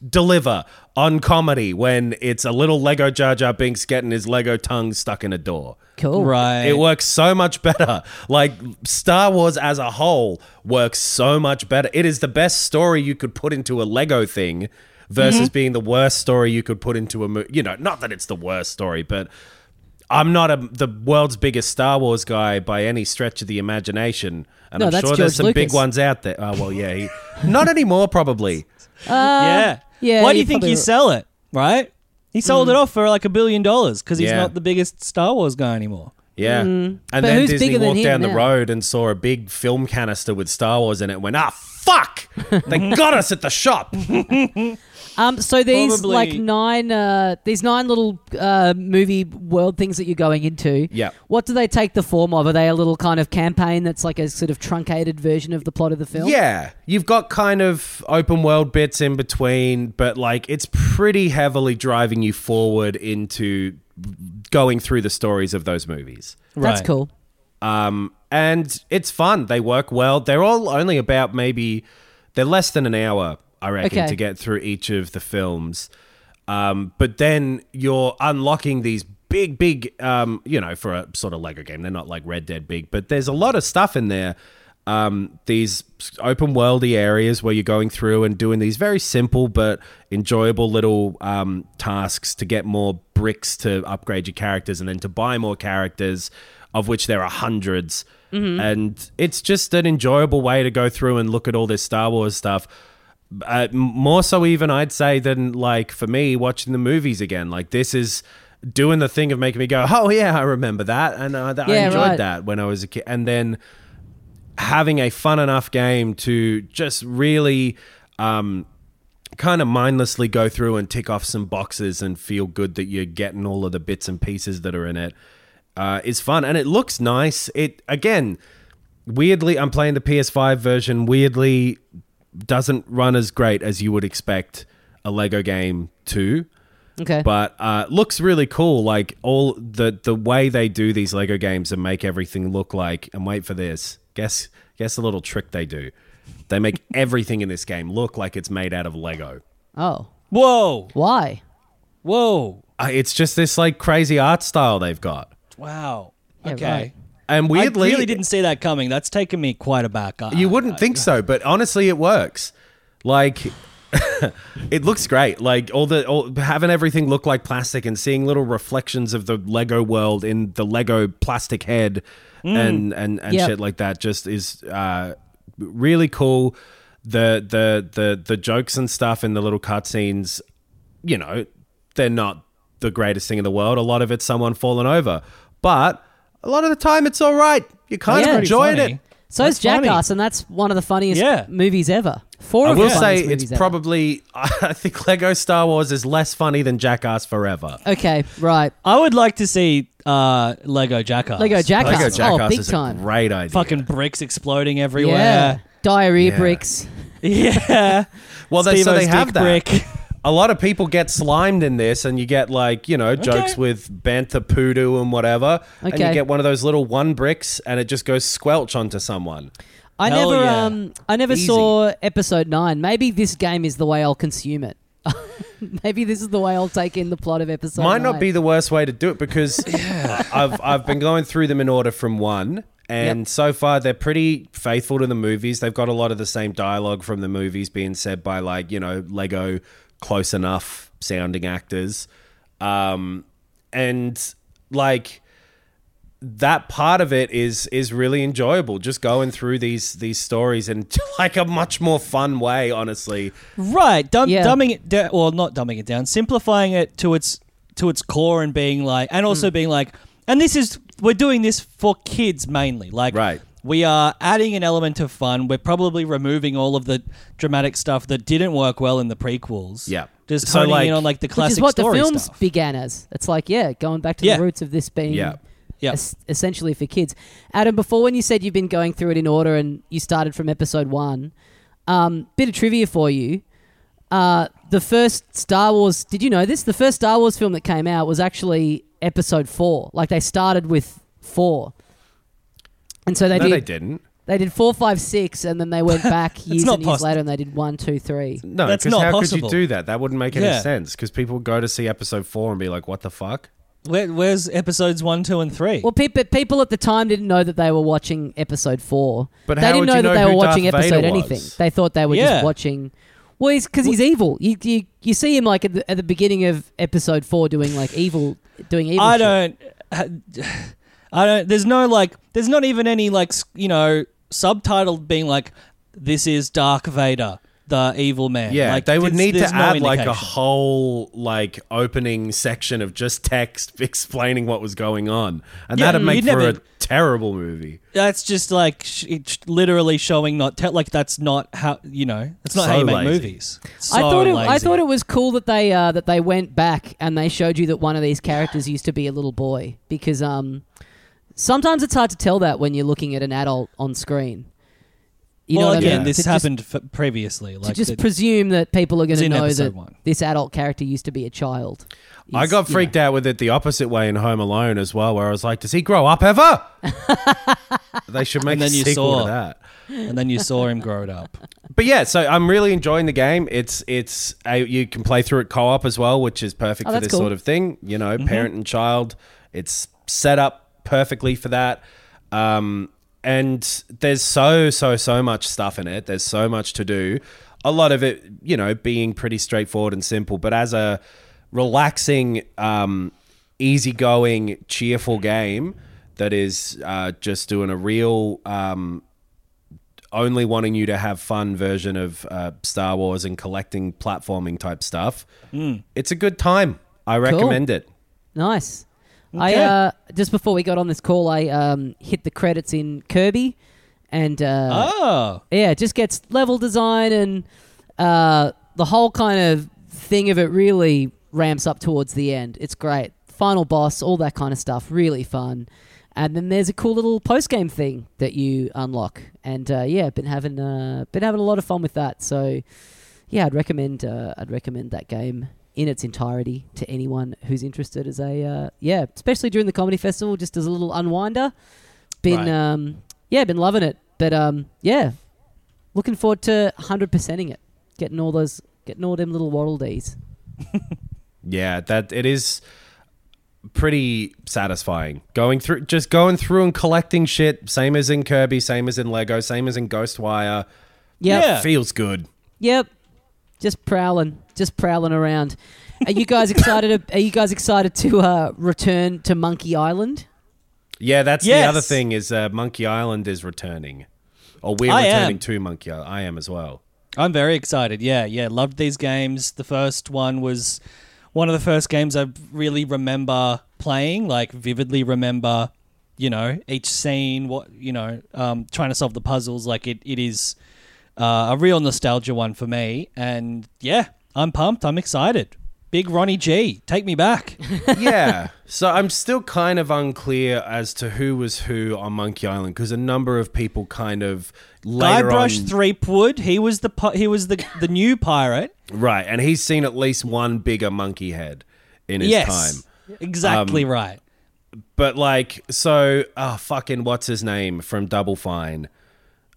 deliver on comedy when it's a little Lego Jar Jar Binks getting his Lego tongue stuck in a door. Cool. Right. It works so much better. Like Star Wars as a whole works so much better. It is the best story you could put into a Lego thing versus Mm-hmm. being the worst story you could put into a movie. You know, not that it's the worst story, but I'm not a, the world's biggest Star Wars guy by any stretch of the imagination. And No, I'm that's sure George there's some big ones out there. Oh, well, yeah. He, not anymore, probably. yeah. yeah, Why do you you think probably- he sell it? Right. He sold it off for like a billion dollars because he's Yeah. not the biggest Star Wars guy anymore. Yeah. And Mm. But then who's Disney walked him down the road and saw a big film canister with Star Wars in it and went, ah, fuck! They got us at the shop. Um, so these Probably- like nine, uh, these nine little uh, movie world things that you're going into. Yep. What do they take the form of? Are they a little kind of campaign that's like a sort of truncated version of the plot of the film? Yeah. You've got kind of open world bits in between, but like it's pretty heavily driving you forward into going through the stories of those movies. that's Right. cool. Um, and it's fun. They work well. They're all only about maybe they're less than an hour, I reckon, Okay. to get through each of the films. Um, but then you're unlocking these big, big, um, you know, for a sort of Lego game. They're not like Red Dead big, but there's a lot of stuff in there. Um, these open worldy areas where you're going through and doing these very simple but enjoyable little um, tasks to get more bricks to upgrade your characters and then to buy more characters, of which there are 100s And it's just an enjoyable way to go through and look at all this Star Wars stuff uh, more so even I'd say than like for me watching the movies again. Like this is doing the thing of making me go, oh yeah, I remember that, and uh, th- I enjoyed right. that when I was a kid, and then having a fun enough game to just really. Um, kind of mindlessly go through and tick off some boxes and feel good that you're getting all of the bits and pieces that are in it uh, is fun and it looks nice. It again, weirdly, I'm playing the PS5 version. Weirdly, doesn't run as great as you would expect a Lego game to, Okay. but uh, looks really cool. Like all the the way they do these Lego games and make everything look like. And wait for this. Guess guess the little trick they do. They make everything in this game look like it's made out of Lego. oh, Whoa, why? whoa, Uh, It's just this like crazy art style they've got. wow. Yeah, okay. right. And weirdly, I really didn't see that coming. That's taken me quite aback. I- You wouldn't think so, but honestly, it works. Like, it looks great. Like all the all, having everything look like plastic and seeing little reflections of the Lego world in the Lego plastic head and and and Yep. shit like that just is uh, really cool. The the the the jokes and stuff in the little cutscenes, you know, they're not the greatest thing in the world. A lot of it's someone falling over, but a lot of the time it's all right. You kind Yeah. of Pretty enjoyed funny. it. So is That's funny. Jackass, and that's one of the funniest Yeah. movies ever. Four I of will the say funniest it's movies ever. probably. I think Lego Star Wars is less funny than Jackass Forever. Okay, right. I would like to see uh, Lego Jackass. Lego Jackass. Lego oh, big is time. a great idea. Fucking bricks exploding yeah. everywhere. Diarrhea Yeah. bricks. Yeah. well, they, so Steve-O's they have dick that. brick. A lot of people get slimed in this, and you get like you know jokes Okay. with bantha poodoo and whatever, and you get one of those little one bricks, and it just goes squelch onto someone. I Hell never yeah. um I never Easy. saw episode 9. Maybe this game is the way I'll consume it. Maybe this is the way I'll take in the plot of episode Might 9. not be the worst way to do it because I've I've been going through them in order from one, and Yep. so far they're pretty faithful to the movies. They've got a lot of the same dialogue from the movies being said by like you know Lego close enough sounding actors, um, and like that part of it is is really enjoyable. Just going through these these stories in like a much more fun way, honestly. Right, dumb, Yeah. dumbing it down, well, not dumbing it down, simplifying it to its to its core and being like, and also Hmm. being like, and this is we're doing this for kids mainly, like, Right. We are adding an element of fun. We're probably removing all of the dramatic stuff that didn't work well in the prequels. Yeah. just So, honing like- in on like the Which classic is what the story films stuff. began as. It's like, yeah, going back to Yeah. the roots of this being Yeah. Yeah. es- essentially for kids. Adam, before when you said you've been going through it in order and you started from episode one, um, bit of trivia for you. Uh, the first Star Wars, did you know this? The first Star Wars film that came out was actually episode four. Like they started with four. And so they no, did they didn't. they did four, five, six, and then they went back years not and years possi- later and they did one, two, three. No, That's because not how possible. could you do that? That wouldn't make any Yeah. sense. Because people would go to see episode four and be like, "What the fuck?" Where, where's episodes one, two, and three? Well, pe- but people at the time didn't know that they were watching episode four. But they how didn't would know you that know they who were watching Darth episode Vader anything. was? They thought they were Yeah. just watching. Well, he's because he's evil. You, you you see him like at the, at the beginning of episode four doing like evil, doing evil. I shit. don't. Uh, I don't. There's no like. There's not even any like you know subtitled being like, "This is Dark Vader, the evil man." Yeah, like, they would need to there's no add like a whole like opening section of just text explaining what was going on, and Yeah, that'd make for never- a terrible movie. That's just like sh- literally showing not te- like that's not how you know. That's not how you make lazy. movies. I thought it, I thought it was cool that they uh, that they went back and they showed you that one of these characters used to be a little boy because um sometimes it's hard to tell that when you're looking at an adult on screen. You well, know what again, I mean? this To just- happened f- previously. to Like just the- presume that people are going to in know that one. this adult character used to be a child. I is, got you freaked know. out with it the opposite way in Home Alone as well, where I was like, "Does he grow up ever?" they should make And then a you sequel saw- to that. and then you saw him grow it up. But yeah, so I'm really enjoying the game. It's it's uh, you can play through it co-op as well, which is perfect Oh, for this cool. sort of thing. You know, parent and child. It's set up perfectly for that. Um, and there's so so so much stuff in it. There's so much to do. A lot of it, you know, being pretty straightforward and simple. But as a relaxing, um, easygoing, cheerful game that is uh, just doing a real um, only wanting you to have fun version of uh, Star Wars and collecting platforming type stuff. It's a good time. I recommend it. Nice. I uh, just before we got on this call, I um, hit the credits in Kirby, and uh, Oh, yeah, it just gets level design and uh, the whole kind of thing of it really ramps up towards the end. It's great. Final boss, all that kind of stuff, really fun. And then there's a cool little post game thing that you unlock, and uh, yeah, been having uh, been having a lot of fun with that. So yeah, I'd recommend uh, I'd recommend that game in its entirety to anyone who's interested as a uh, yeah, especially during the comedy festival, just as a little unwinder. Been Right. um, yeah, been loving it. But um, yeah, looking forward to hundred percenting it, getting all those, getting all them little waddle dees. Yeah, that it is pretty satisfying. Going through just going through and collecting shit, same as in Kirby, same as in Lego, same as in Ghostwire. Yep. Yeah. Feels good. Yep. Just prowling, just prowling around. Are you guys excited? Are you guys excited to uh, return to Monkey Island? Yeah, that's the other thing is uh, Monkey Island is returning. Or we're I returning am. to Monkey Island. I am as well. I'm very excited. Yeah, yeah, loved these games. The first one was one of the first games I really remember playing, like vividly remember, you know, each scene, what you know, um, trying to solve the puzzles. Like it, it is uh, a real nostalgia one for me. And yeah, I'm pumped. I'm excited. Big Ronnie G, take me back. yeah. So I'm still kind of unclear as to who was who on Monkey Island because a number of people kind of later Guybrush on, Threepwood, he was the pi- he was the the new pirate. right, and he's seen at least one bigger monkey head in his yes, time. exactly Um, right. But like, so oh fucking what's his name from Double Fine?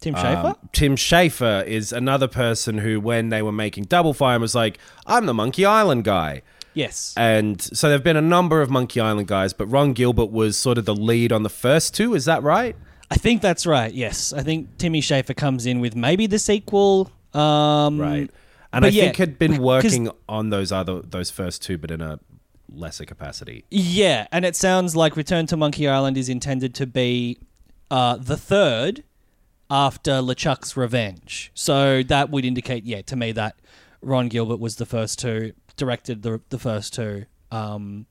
Tim Um, Schafer. Tim Schafer is another person who, when they were making Double Fine, was like, "I'm the Monkey Island guy." yes. And so there have been a number of Monkey Island guys, but Ron Gilbert was sort of the lead on the first two. Is that right? I think that's right. Yes, I think Timmy Schafer comes in with maybe the sequel. Um, Right. And I yeah, think had been working on those other those first two, but in a lesser capacity. Yeah, and it sounds like Return to Monkey Island is intended to be uh, the third after LeChuck's Revenge. So that would indicate, yeah, to me that Ron Gilbert was the first two, directed the the first two. Um,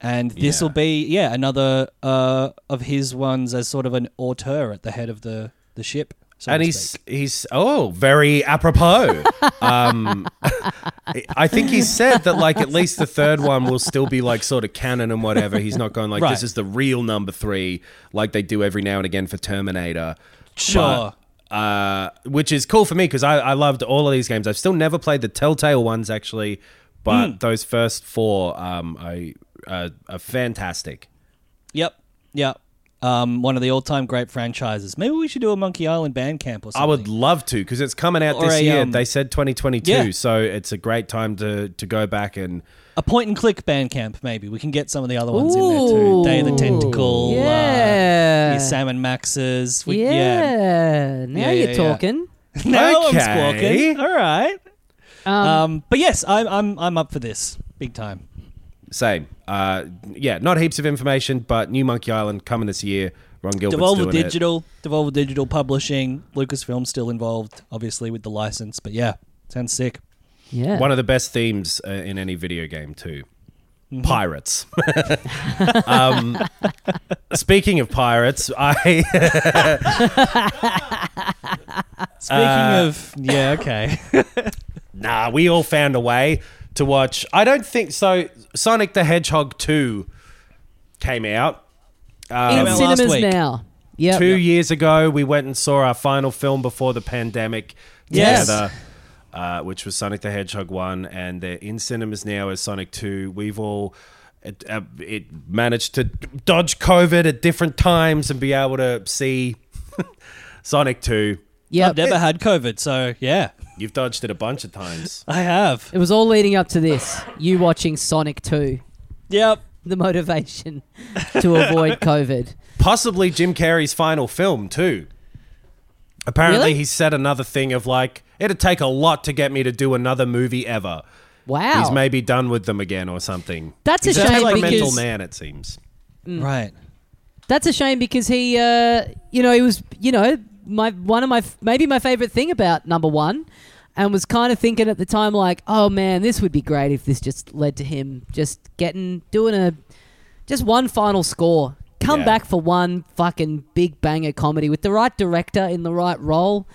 and this will Yeah. be, yeah, another uh, of his ones as sort of an auteur at the head of the, the ship. so and he's speak. he's oh very apropos. um, I think he said that like at least the third one will still be like sort of canon and whatever. He's not going like Right. this is the real number three like they do every now and again for Terminator. Sure. But, uh, which is cool for me because I, I loved all of these games. I've still never played the Telltale ones actually, but Hmm. those first four um, I, uh, are fantastic. Yep. Yep. Um, one of the all-time great franchises. Maybe we should do a Monkey Island band camp or something. I would love to because it's coming out Or this a, year. um, they said 2022, yeah. so it's a great time to to go back and a point and click Bandcamp. Maybe we can get some of the other ones in there too. Day of the Ooh. Tentacle. Uh, Yeah. your Sam and Max's. We, yeah. yeah. Now Yeah, you're yeah, yeah. talking. now Okay. I'm squawking. All right. Um, Um, but yes, I'm I'm I'm up for this big time. same. Uh, yeah, not heaps of information, but new Monkey Island coming this year. Ron Gilbert's Devolver doing it. Digital, Devolver Digital Publishing, Lucasfilm still involved, obviously with the license. But yeah, sounds sick. Yeah. One of the best themes uh, in any video game too. Mm-hmm. Pirates. um, speaking of pirates, I Speaking Uh, of, yeah, okay. nah, we all found a way to watch. I don't think so. Sonic the Hedgehog two came out. in out last cinemas week. now. Yep. Two years ago, we went and saw our final film before the pandemic Yes. together, uh, which was Sonic the Hedgehog 1, and they're in cinemas now as Sonic 2. We've all it, uh, it managed to dodge COVID at different times and be able to see Sonic 2. Yeah, I've never had COVID, so yeah, You've dodged it a bunch of times. I have. It was all leading up to this. You watching Sonic 2. Yep. The motivation to avoid COVID. Possibly Jim Carrey's final film, too. Apparently, Really? he said another thing of like, it'd take a lot to get me to do another movie ever. Wow. He's maybe done with them again or something. That's a He's a shame temperamental because man, it seems. Right. that's a shame because he, uh, you know, he was, you know, my one of my maybe my favorite thing about number one, and was kind of thinking at the time like, oh man, this would be great if this just led to him just getting doing a just one final score, come Yeah. back for one fucking big banger comedy with the right director in the right role.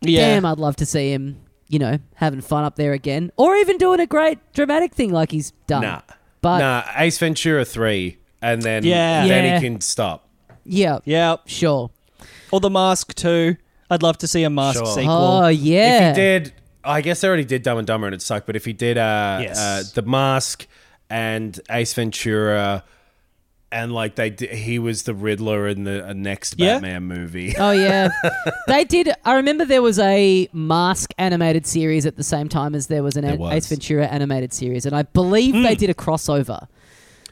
Yeah. Damn, I'd love to see him, you know, having fun up there again, or even doing a great dramatic thing like he's done. Nah. But nah, Ace Ventura 3, and then, Yeah. then Yeah. he can stop. yeah, yeah, sure. Or the Mask too. I'd love to see a Mask Sure. sequel. Oh yeah. If he did, I guess they already did Dumb and Dumber and it sucked, but if he did uh, Yes. uh, The Mask and Ace Ventura, and like they did, he was the Riddler in the uh, next Yeah. Batman movie. Oh yeah, they did. I remember there was a Mask animated series at the same time as there was an There was. Ace Ventura animated series, and I believe they did a crossover.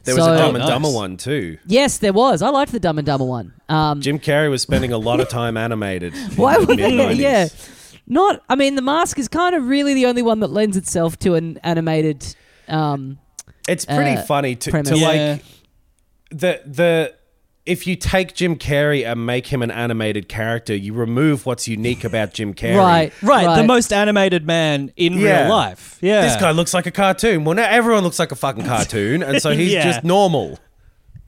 There was So- a Dumb and Nice. Dumber one too. Yes, there was. I liked the Dumb and Dumber one. Um, Jim Carrey was spending a lot of time animated. in why the would they? mid-nineties. Yeah, not. I mean, the Mask is kind of really the only one that lends itself to an animated. Um, It's pretty uh, funny to, premise. to Yeah. like the the if you take Jim Carrey and make him an animated character, you remove what's unique about Jim Carrey. right, Right, the most animated man in Yeah. real life. Yeah. This guy looks like a cartoon. Well, now everyone looks like a fucking cartoon, and so he's Yeah. just normal.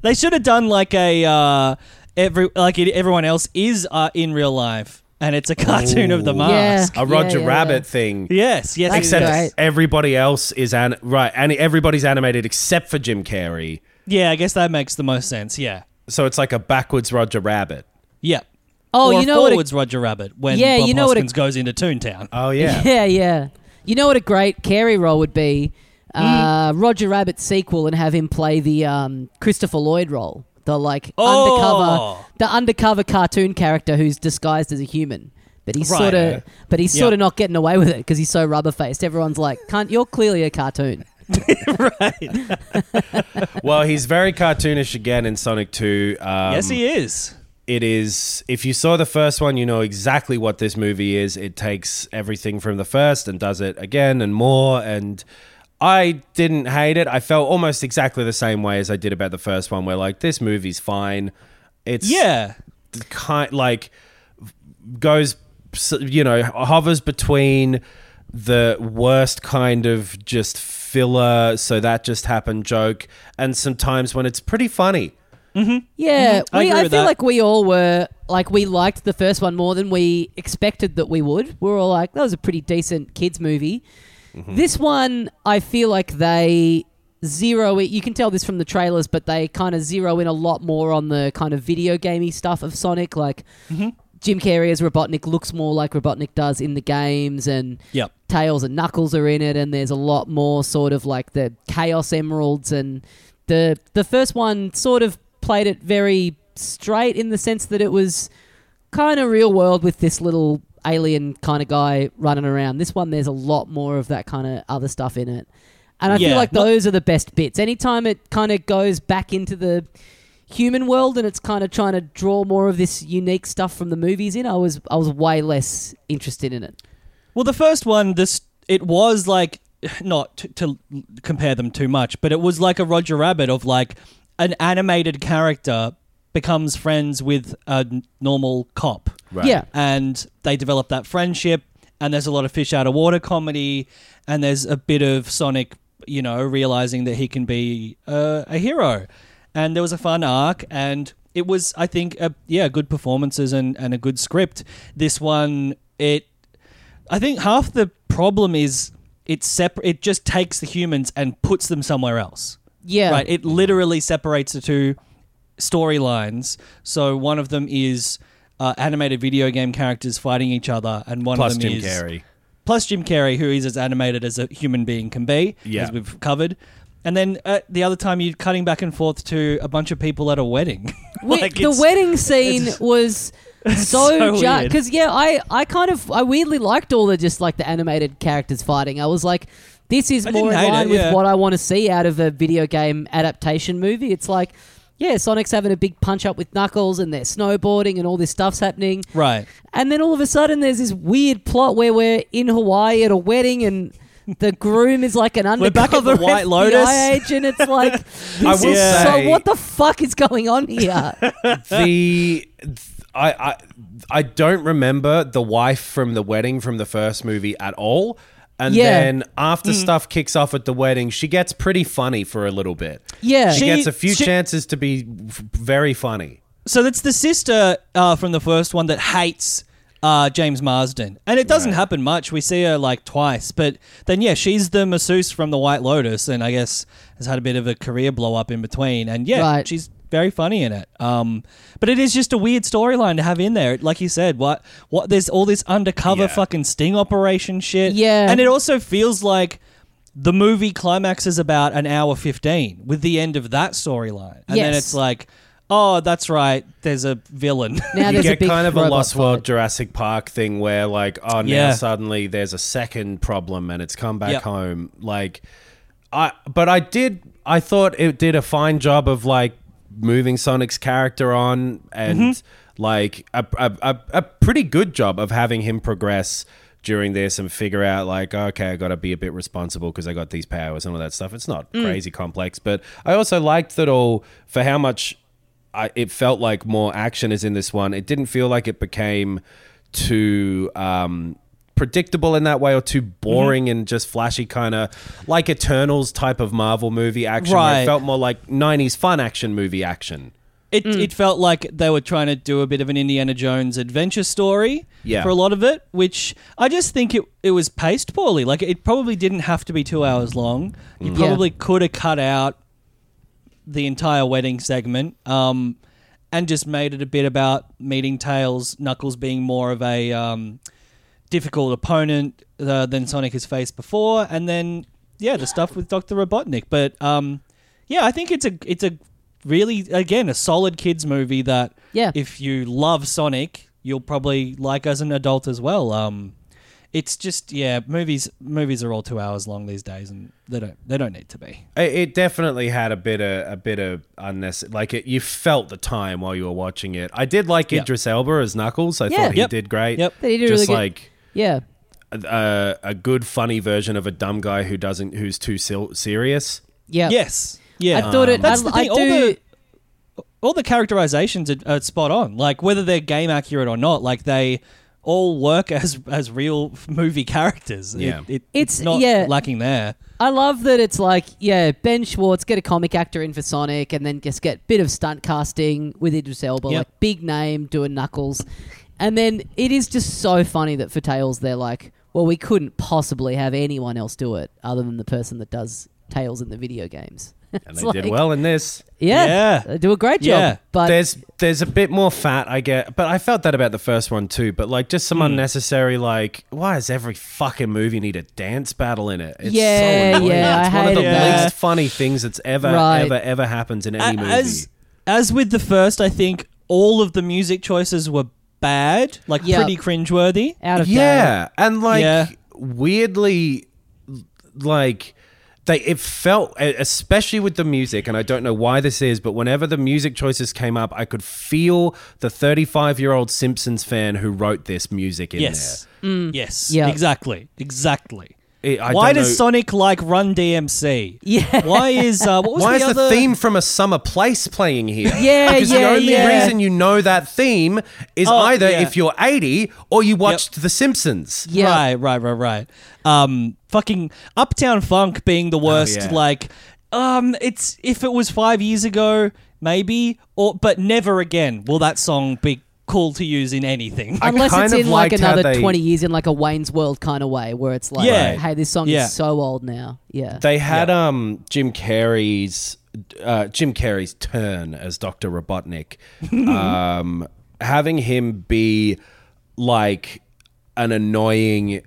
They should have done like a uh, every like everyone else is uh, in real life, and it's a cartoon of the Ooh. mask. A Roger yeah, Rabbit yeah. thing. Yes, yes, That's it Except great. everybody else is an right, and everybody's animated except for Jim Carrey. Yeah, I guess that makes the most sense. Yeah, So it's like a backwards Roger Rabbit. yeah. Oh, or you know what? forwards Roger Rabbit when Yeah, Bob you know what a- Hoskins goes into Toontown. Oh yeah. Yeah, yeah. You know what a great Carrey role would be? Hmm. Uh, Roger Rabbit sequel and have him play the um, Christopher Lloyd role, the like Oh. undercover, the undercover cartoon character who's disguised as a human. But he's Right. sort of, but he's Yeah. sort of not getting away with it because he's so rubber faced. Everyone's like, "Can't you're clearly a cartoon." Well, he's very cartoonish again in Sonic Two. Um, yes, he is. it is if you saw the first one you know exactly what this movie is it takes everything from the first and does it again and more and i didn't hate it i felt almost exactly the same way as i did about the first one where like this movie's fine it's Yeah, kind like goes you know hovers between the worst kind of just filler so that just happened joke and sometimes when it's pretty funny mm-hmm. Yeah, mm-hmm. I we, agree I, with feel that. like we all were like we liked the first one more than we expected that we would. We were all like, that was a pretty decent kids movie. Mm-hmm. This one, I feel like they zero it. You can tell this from the trailers, but they kind of zero in a lot more on the kind of video gamey stuff of Sonic. Like Jim Carrey as Robotnik looks more like Robotnik does in the games, and Yep. Tails and Knuckles are in it, and there's a lot more sort of like the Chaos Emeralds, and the the first one sort of played it very straight in the sense that it was kind of real world with this little alien kind of guy running around. This one, there's a lot more of that kind of other stuff in it, and I Yeah, feel like those are the best bits. Anytime it kind of goes back into the human world and it's kind of trying to draw more of this unique stuff from the movies in, I was I was way less interested in it. Well, the first one, this it was like not to, to compare them too much, but it was like a Roger Rabbit of like an animated character becomes friends with a n- normal cop, Right. Yeah. and they develop that friendship. And there's a lot of fish out of water comedy, and there's a bit of Sonic, you know, realizing that he can be uh, a hero. And there was a fun arc, and it was, I think, a, yeah, good performances and, and a good script. This one, it I think half the problem is it separ- it just takes the humans and puts them somewhere else. Yeah. Right. It literally separates the two storylines. So one of them is uh, animated video game characters fighting each other, and one plus of them is jim is carrey plus Jim Carrey, who is as animated as a human being can be, Yeah. as we've covered. And then uh, the other time you're cutting back and forth to a bunch of people at a wedding. We- Like, the wedding scene was so, So because yeah, I I kind of I weirdly liked all the just like the animated characters fighting. I was like, this is I more in line it, with yeah. what I want to see out of a video game adaptation movie. It's like. Yeah, Sonic's having a big punch up with Knuckles and they're snowboarding and all this stuff's happening. Right. And then all of a sudden, there's this weird plot where we're in Hawaii at a wedding, and the groom is like an We're back at undercover the White Lotus. agent. It's like, this I is will so. say- What the fuck is going on here? the I, I I don't remember the wife from the wedding from the first movie at all. And Yeah. then after stuff kicks off at the wedding, she gets pretty funny for a little bit. Yeah, She, She- gets a few she- chances to be f- very funny. So that's the sister uh, from the first one that hates uh, James Marsden, and it doesn't happen much. We see her like twice, but then yeah, she's the masseuse from the White Lotus, and I guess has had a bit of a career blow up in between. And yeah, Right. she's very funny in it. Um, but it is just a weird storyline to have in there. Like you said, what what there's all this undercover Yeah. fucking sting operation shit. Yeah. and it also feels like. The movie climaxes about an hour 15 with the end of that storyline. And then Yes. it's like, oh, that's right, there's a villain. now you there's a get big kind of a robot Lost fight. World Jurassic Park thing where like, oh now Yeah. suddenly there's a second problem and it's come back Yep. home. Like I but I did I thought it did a fine job of like moving Sonic's character on and Mm-hmm. like a, a, a, a pretty good job of having him progress during this and figure out like okay I got to be a bit responsible because I got these powers and all that stuff. It's not Mm. crazy complex, but I also liked that all for how much I, it felt like more action is in this one. It didn't feel like it became too um, predictable in that way or too boring Mm-hmm. and just flashy, kind of like Eternals type of Marvel movie action. where Right. it felt more like '90s fun action movie action. It, Mm. it felt like they were trying to do a bit of an Indiana Jones adventure story Yeah. for a lot of it, which I just think it, it was paced poorly. Like, it probably didn't have to be two hours long. You Yeah. probably could have cut out the entire wedding segment um, and just made it a bit about meeting Tails, Knuckles being more of a um, difficult opponent uh, than Sonic has faced before, and then, yeah, the stuff with Dr. Robotnik. But, um, yeah, I think it's a it's a really again a solid kids movie that Yeah. if you love Sonic, you'll probably like as an adult as well. Um, it's just yeah, movies movies are all two hours long these days, and they don't they don't need to be. It, it definitely had a bit of a bit of unnecessary. Like it, you felt the time while you were watching it. I did like Yep. Idris Elba as Knuckles. I Yeah. thought he Yep. did great. Yep. He did a just really good- like. Yeah. a, a good funny version of a dumb guy who doesn't who's too sil- serious. Yeah. Yes, yeah. I thought it. Um, that's I, the I thing. All do. the all the characterizations are, are spot on. Like whether they're game accurate or not, like they all work as as real movie characters. It- Yeah. it, It's- it's not yeah. lacking there. I love that it's like, yeah, Ben Schwartz, get a comic actor in for Sonic, and then just get a bit of stunt casting with Idris Elba, Yep. like big name doing Knuckles. And then it is just so funny that for Tails, they're like, well, we couldn't possibly have anyone else do it other than the person that does Tails in the video games. And It's they did well in this. Yeah, Yeah. they do a great job. Yeah. But there's there's a bit more fat, I get, but I felt that about the first one too. But like, just some hmm. unnecessary like, why does every fucking movie need a dance battle in it? It's Yeah, so annoying. yeah, it's I one of the hated that. least funny things that's ever Right. ever ever happens in any A- movie. As as with the first, I think all of the music choices were bad, like Yep. pretty cringeworthy. out of date. yeah, and like Yeah. weirdly, like they it felt e, especially with the music and i don't know why this is but whenever the music choices came up i could feel the 35 year old simpsons fan who wrote this music in Yes, mm. yes, Yeah. exactly, exactly. There It- I Why does know- Sonic like Run DMC? Yeah. Why is uh, what was why the is the theme from a summer place playing here? Yeah, because yeah, the only yeah. reason you know that theme is Oh, either yeah. if you're 80 or you watched The Simpsons. Yeah. Right, right, right, right. Um, fucking Uptown Funk being the worst. Oh, yeah. Like, um, it's if it was five years ago, maybe, or but never again will that song be cool to use in anything. I Unless kind it's of in like liked how another they- 20 years in like a Wayne's World kind of way where it's like, Yeah. hey, this song Yeah. is so old now. Yeah. They had um Jim Carrey's uh, Jim Carrey's turn as Doctor Robotnik, um, having him be like an annoying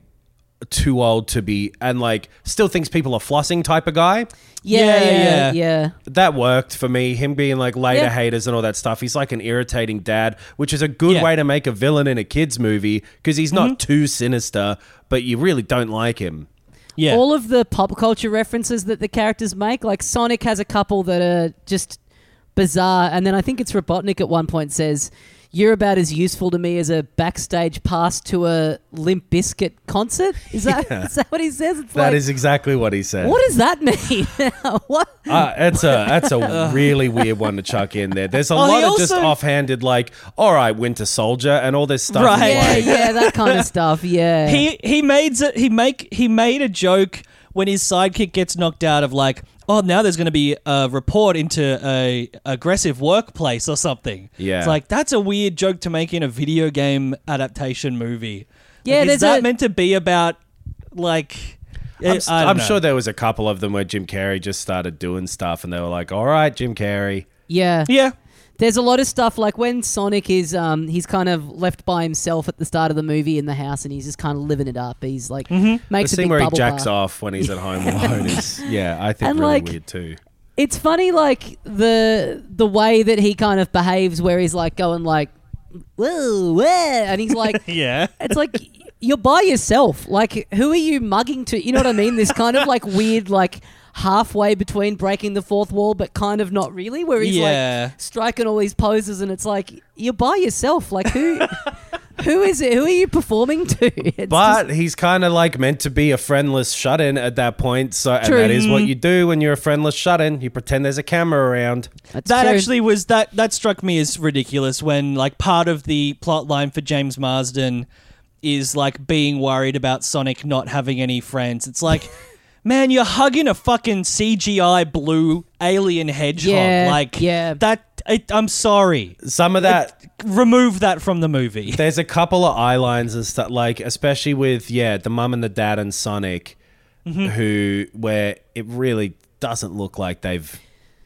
too old to be and like still thinks people are flossing type of guy. Yeah, Yeah, yeah, yeah. yeah. That worked for me. Him being like later Yeah. haters and all that stuff. He's like an irritating dad, which is a good Yeah. way to make a villain in a kids movie because he's not mm-hmm. too sinister, but you really don't like him. Yeah. All of the pop culture references that the characters make, like Sonic has a couple that are just bizarre, and then I think it's Robotnik at one point says, "You're about as useful to me as a backstage pass to a Limp Bizkit concert." Is that is that what he says? It's That like, is exactly what he said. what does that mean? what? Uh, that's a that's a really weird one to chuck in there. There's a Oh, lot of just offhanded like, all right, Winter Soldier, and all this stuff. Right. Yeah, like- yeah, that kind of stuff. Yeah. he he made a, he make he made a joke when his sidekick gets knocked out of like oh now there's going to be a report into a aggressive workplace or something Yeah. it's like that's a weird joke to make in a video game adaptation movie Yeah, like, there's is that a- meant to be about like I'm, eh, I don't I'm sure there was a couple of them where Jim Carrey just started doing stuff, and they were like, "All right, Jim Carrey." yeah. yeah There's a lot of stuff like when Sonic is um he's kind of left by himself at the start of the movie in the house and he's just kind of living it up. He's like The makes a scene big where he jacks bath. off when he's at home alone is, yeah, I think And, really like, weird too. It's funny like the the way that he kind of behaves where he's like going like whoa, whoa and he's like yeah it's like you're by yourself. Like who are you mugging to? You know what I mean? This kind of like weird like halfway between breaking the fourth wall but kind of not really where he's Yeah. like striking all these poses and it's like you're by yourself. Like who who is it? Who are you performing to? It's But he's kind of like meant to be a friendless shut-in at that point, so and that is what you do when you're a friendless shut-in. You pretend there's a camera around. that's that true. actually was that that struck me as ridiculous when like part of the plot line for James Marsden is like being worried about Sonic not having any friends. It's like man, you're hugging a fucking CGI blue alien hedgehog. Yeah, like yeah. that it, I'm sorry. Some of that Remove that from the movie. there's a couple of eye lines and stuff like especially with yeah the mum and the dad and sonic Mm-hmm. who where it really doesn't look like they've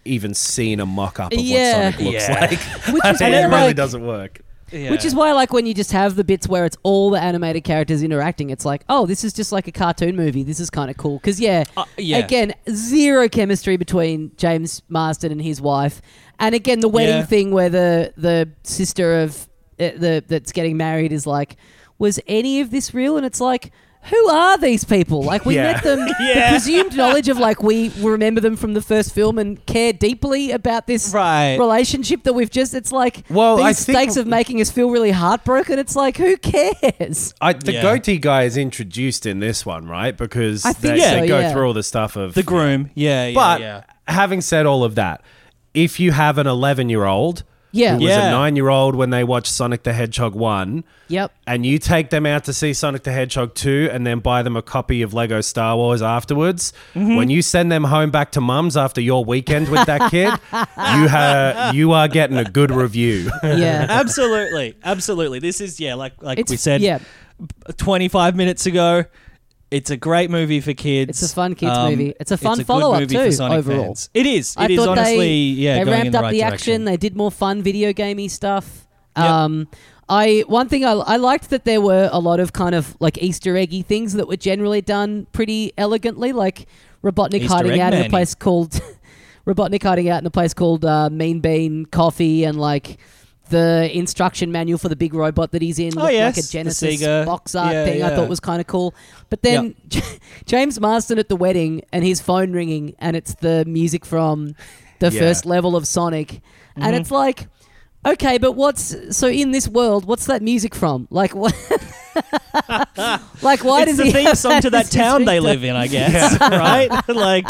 even seen a mock-up of Yeah. what sonic looks Yeah. like Which is it why, really like- doesn't work Which is why, like, when you just have the bits where it's all the animated characters interacting, it's like, oh, this is just like a cartoon movie. This is kind of cool. Because, yeah, Uh, yeah. again, zero chemistry between James Marsden and his wife. And again, the wedding Yeah. thing where the, the sister of uh, the that's getting married is like, was any of this real? And it's like, who are these people? Like, we Yeah. met them, Yeah. the presumed knowledge of, like, we remember them from the first film and care deeply about this Right. relationship that we've just, it's like, Well, these I think- stakes of making us feel really heartbroken. It's like, who cares? I, the Yeah. goatee guy is introduced in this one right because I think they, so, they go yeah. through all the stuff of The groom. Yeah, yeah, but yeah. having said all of that if you have an 11 year old Yeah. who was Yeah. a nine year old when they watched sonic the hedgehog 1 Yep. and you take them out to see Sonic the Hedgehog 2 and then buy them a copy of Lego Star Wars afterwards, Mm-hmm. when you send them home back to mum's after your weekend with that kid, you ha- you are getting a good review. Yeah. Absolutely. Absolutely. This is yeah, like like we said yeah. 25 minutes ago. It's a great movie for kids. It's a fun kids movie. It's a fun good follow-up movie too, for Sonic overall. fans. It is. I It is thought honestly they, yeah. they going ramped in the up right the direction. action. They did more fun video gamey stuff. Yep. Um, I one thing I, I liked that there were a lot of kind of like Easter eggy things that were generally done pretty elegantly, like Robotnik Easter hiding egg out in a place called Robotnik hiding out in a place called uh, Mean Bean Coffee, and like the instruction manual for the big robot that he's in, Oh, yes, like a Genesis box art Yeah, thing. I thought was kind of cool. But then James Marsden at the wedding and his phone ringing, and it's the music from the Yeah. first level of Sonic, Mm-hmm. and it's like. Okay, but what's so in this world? What's that music from? Like what? like why it's does the he theme song to that town they live in, I guess. right? like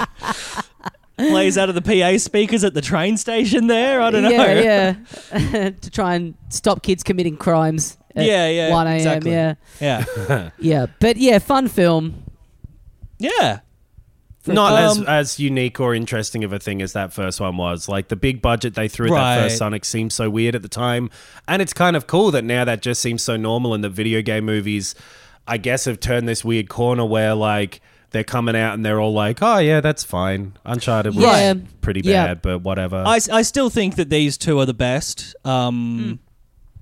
plays out of the PA speakers at the train station there. I don't know. Yeah, yeah. to try and stop kids committing crimes. At Yeah, yeah, One a.m. exactly. Yeah, Yeah. yeah. But yeah, fun film. Yeah. Not as, Um, as unique or interesting of a thing as that first one was. Like the big budget they threw at that first Sonic seemed so weird at the time. And it's kind of cool that now that just seems so normal and the video game movies, I guess, have turned this weird corner where like they're coming out and they're all like, oh, yeah, that's fine. Uncharted was Yeah. pretty Yeah. bad, but whatever. I, I still think that these two are the best um,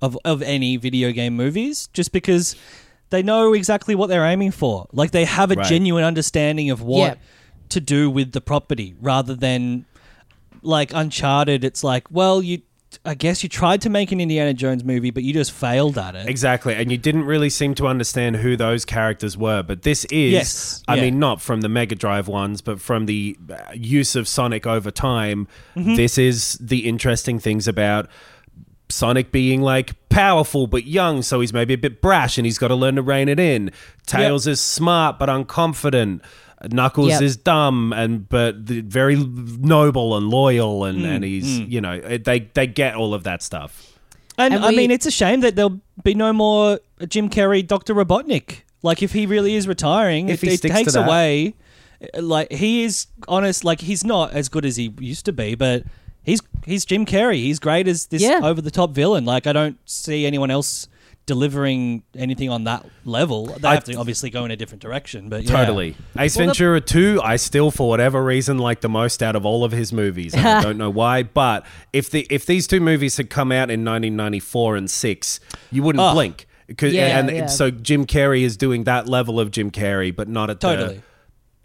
Hmm. of of any video game movies, just because they know exactly what they're aiming for. Like they have a Right. genuine understanding of what Yeah. to do with the property rather than like Uncharted. It's like, well, you. I guess you tried to make an Indiana Jones movie, but you just failed at it. Exactly, and you didn't really seem to understand who those characters were. But this is, Yes, I yeah. mean, not from the Mega Drive ones, but from the uh, use of Sonic over time. Mm-hmm. This is the interesting things about Sonic being like powerful but young, so he's maybe a bit brash, and he's got to learn to rein it in. Tails is smart but unconfident. Knuckles Yep. is dumb and but very noble and loyal, and, Mm, and he's you know they they get all of that stuff. And, And I we- mean, it's a shame that there'll be no more Jim Carrey, Doctor Robotnik. Like, if he really is retiring, If it, he it takes away. Like, he is honest. Like, he's not as good as he used to be, but he's he's Jim Carrey. He's great as this Yeah. over the top villain. Like, I don't see anyone else delivering anything on that level. They I- have to obviously go in a different direction, but yeah. Totally. Ace Well, the- Ventura 2, I still, for whatever reason, like the most out of all of his movies. And I don't know why. But if the if these two movies had come out in 1994 and 6, you wouldn't Oh. blink. 'Cause- Yeah, and yeah. so Jim Carrey is doing that level of Jim Carrey, but not at Totally. the.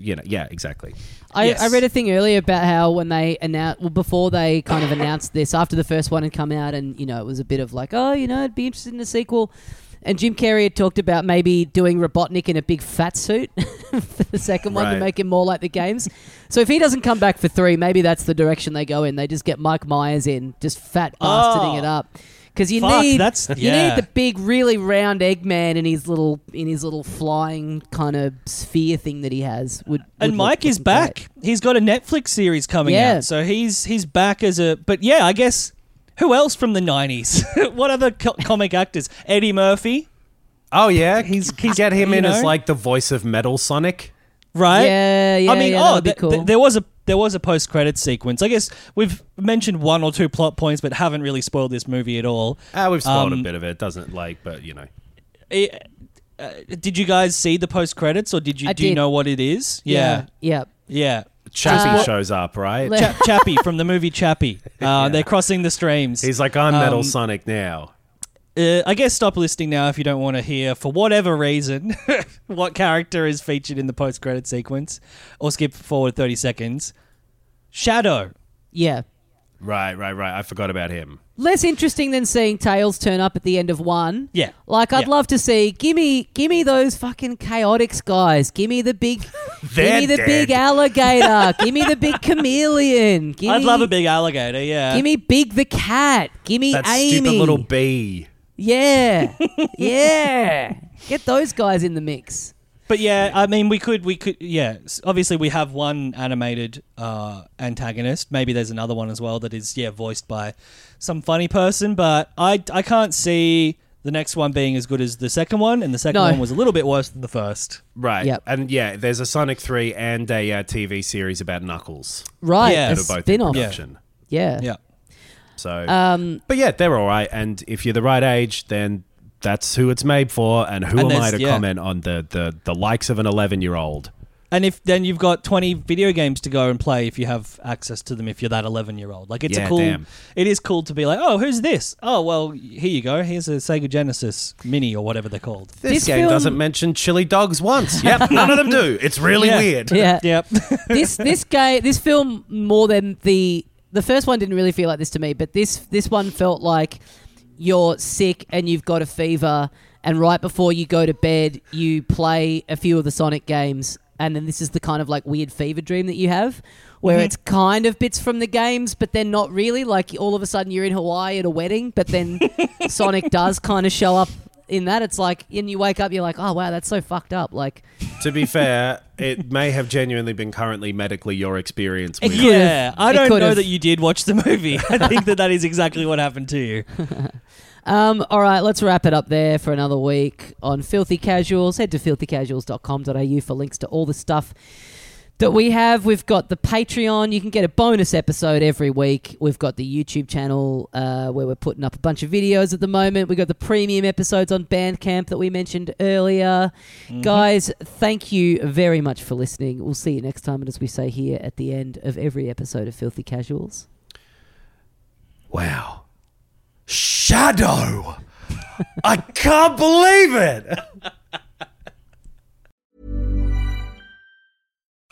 You know, yeah, exactly. I, Yes. I read a thing earlier about how when they announced, well, before they kind of announced this, after the first one had come out, and you know, it was a bit of like, oh, you know, I'd be interested in a sequel. And Jim Carrey had talked about maybe doing Robotnik in a big fat suit for the second one to make him more like the games. So if he doesn't come back for three, maybe that's the direction they go in. They just get Mike Myers in, just fat bastarding Oh. it up. Because you Fuck, need that's- you yeah. need the big, really round Eggman in his little in his little flying kind of sphere thing that he has. Would, And would Mike look is fucking back. great. He's got a Netflix series coming Yeah. out, so he's he's back as a. But yeah, I guess who else from the nineties? what other co- comic actors? Eddie Murphy, Oh, yeah. He's- he's- Get him you in as know? like the voice of Metal Sonic. right? Yeah, yeah. I mean, yeah, oh, that oh, would be th- cool. th- there was a there was a post credit sequence. I guess we've mentioned one or two plot points, but haven't really spoiled this movie at all. Ah, we've spoiled Um, a bit of it. Doesn't like, but you know. Eh, uh, did you guys see the post credits, or did you I do you know what it is? Yeah, yeah. yeah. Chappie Uh, shows up, right? Le- Cha- Chappie from the movie Chappie. Uh, They're crossing the streams. He's like, I'm Metal Um, Sonic now. Uh, I guess stop listening now if you don't want to hear, for whatever reason, what character is featured in the post credit sequence, or skip forward 30 seconds. Shadow. Yeah. Right, right, right. I forgot about him. Less interesting than seeing Tails turn up at the end of one. Yeah. Like I'd Yeah. love to see gimme gimme those fucking chaotix guys. Gimme the big gimme the dead. big alligator. gimme the big chameleon. Gimme, I'd love a big alligator, yeah. Gimme Big the cat. Gimme That Amy. stupid little bee. Yeah. yeah. Get those guys in the mix. But yeah, I mean, we could, we could, yeah. s- Obviously, we have one animated uh, antagonist. Maybe there's another one as well that is, yeah, voiced by some funny person. But I, I can't see the next one being as good as the second one, and the second No. one was a little bit worse than the first. Right. Yep. And yeah, there's a Sonic 3 and a uh, TV series about Knuckles. Right. Yeah. a that are both in spin-off. Yeah. production. Yeah. Yeah. So, Um but yeah, they're all right. And if you're the right age, then that's who it's made for. And who And am I to yeah. comment on the, the, the likes of an 11 year old? And if then you've got 20 video games to go and play if you have access to them if you're that 11 year old. Like it's Yeah, a cool damn. it is cool to be like, "Oh, who's this?" "Oh, well, here you go. Here's a Sega Genesis Mini or whatever they're called." This, This game film- doesn't mention chili dogs once. Yep, none of them do. It's really Yeah. weird. yeah. Yep. this this guy this film more than the the first one didn't really feel like this to me, but this this one felt like you're sick and you've got a fever, and right before you go to bed, you play a few of the Sonic games, and then this is the kind of like weird fever dream that you have. Where mm-hmm. it's kind of bits from the games, but then not really. Like all of a sudden you're in Hawaii at a wedding, but then Sonic does kind of show up in that. It's like, and you wake up, you're like, oh wow, that's so fucked up. Like, To be fair, it may have genuinely been currently medically your experience with. Yeah. I don't know that you did watch the movie. I think that that is exactly what happened to you. Um, all right, let's wrap it up there for another week on Filthy Casuals. Head to filthycasuals.com.au for links to all the stuff that we have. We've got the Patreon. You can get a bonus episode every week. We've got the YouTube channel uh, where we're putting up a bunch of videos at the moment. We've got the premium episodes on Bandcamp that we mentioned earlier. Guys, thank you very much for listening. We'll see you next time. And as we say here at the end of every episode of Filthy Casuals. Wow. Shadow! I can't believe it!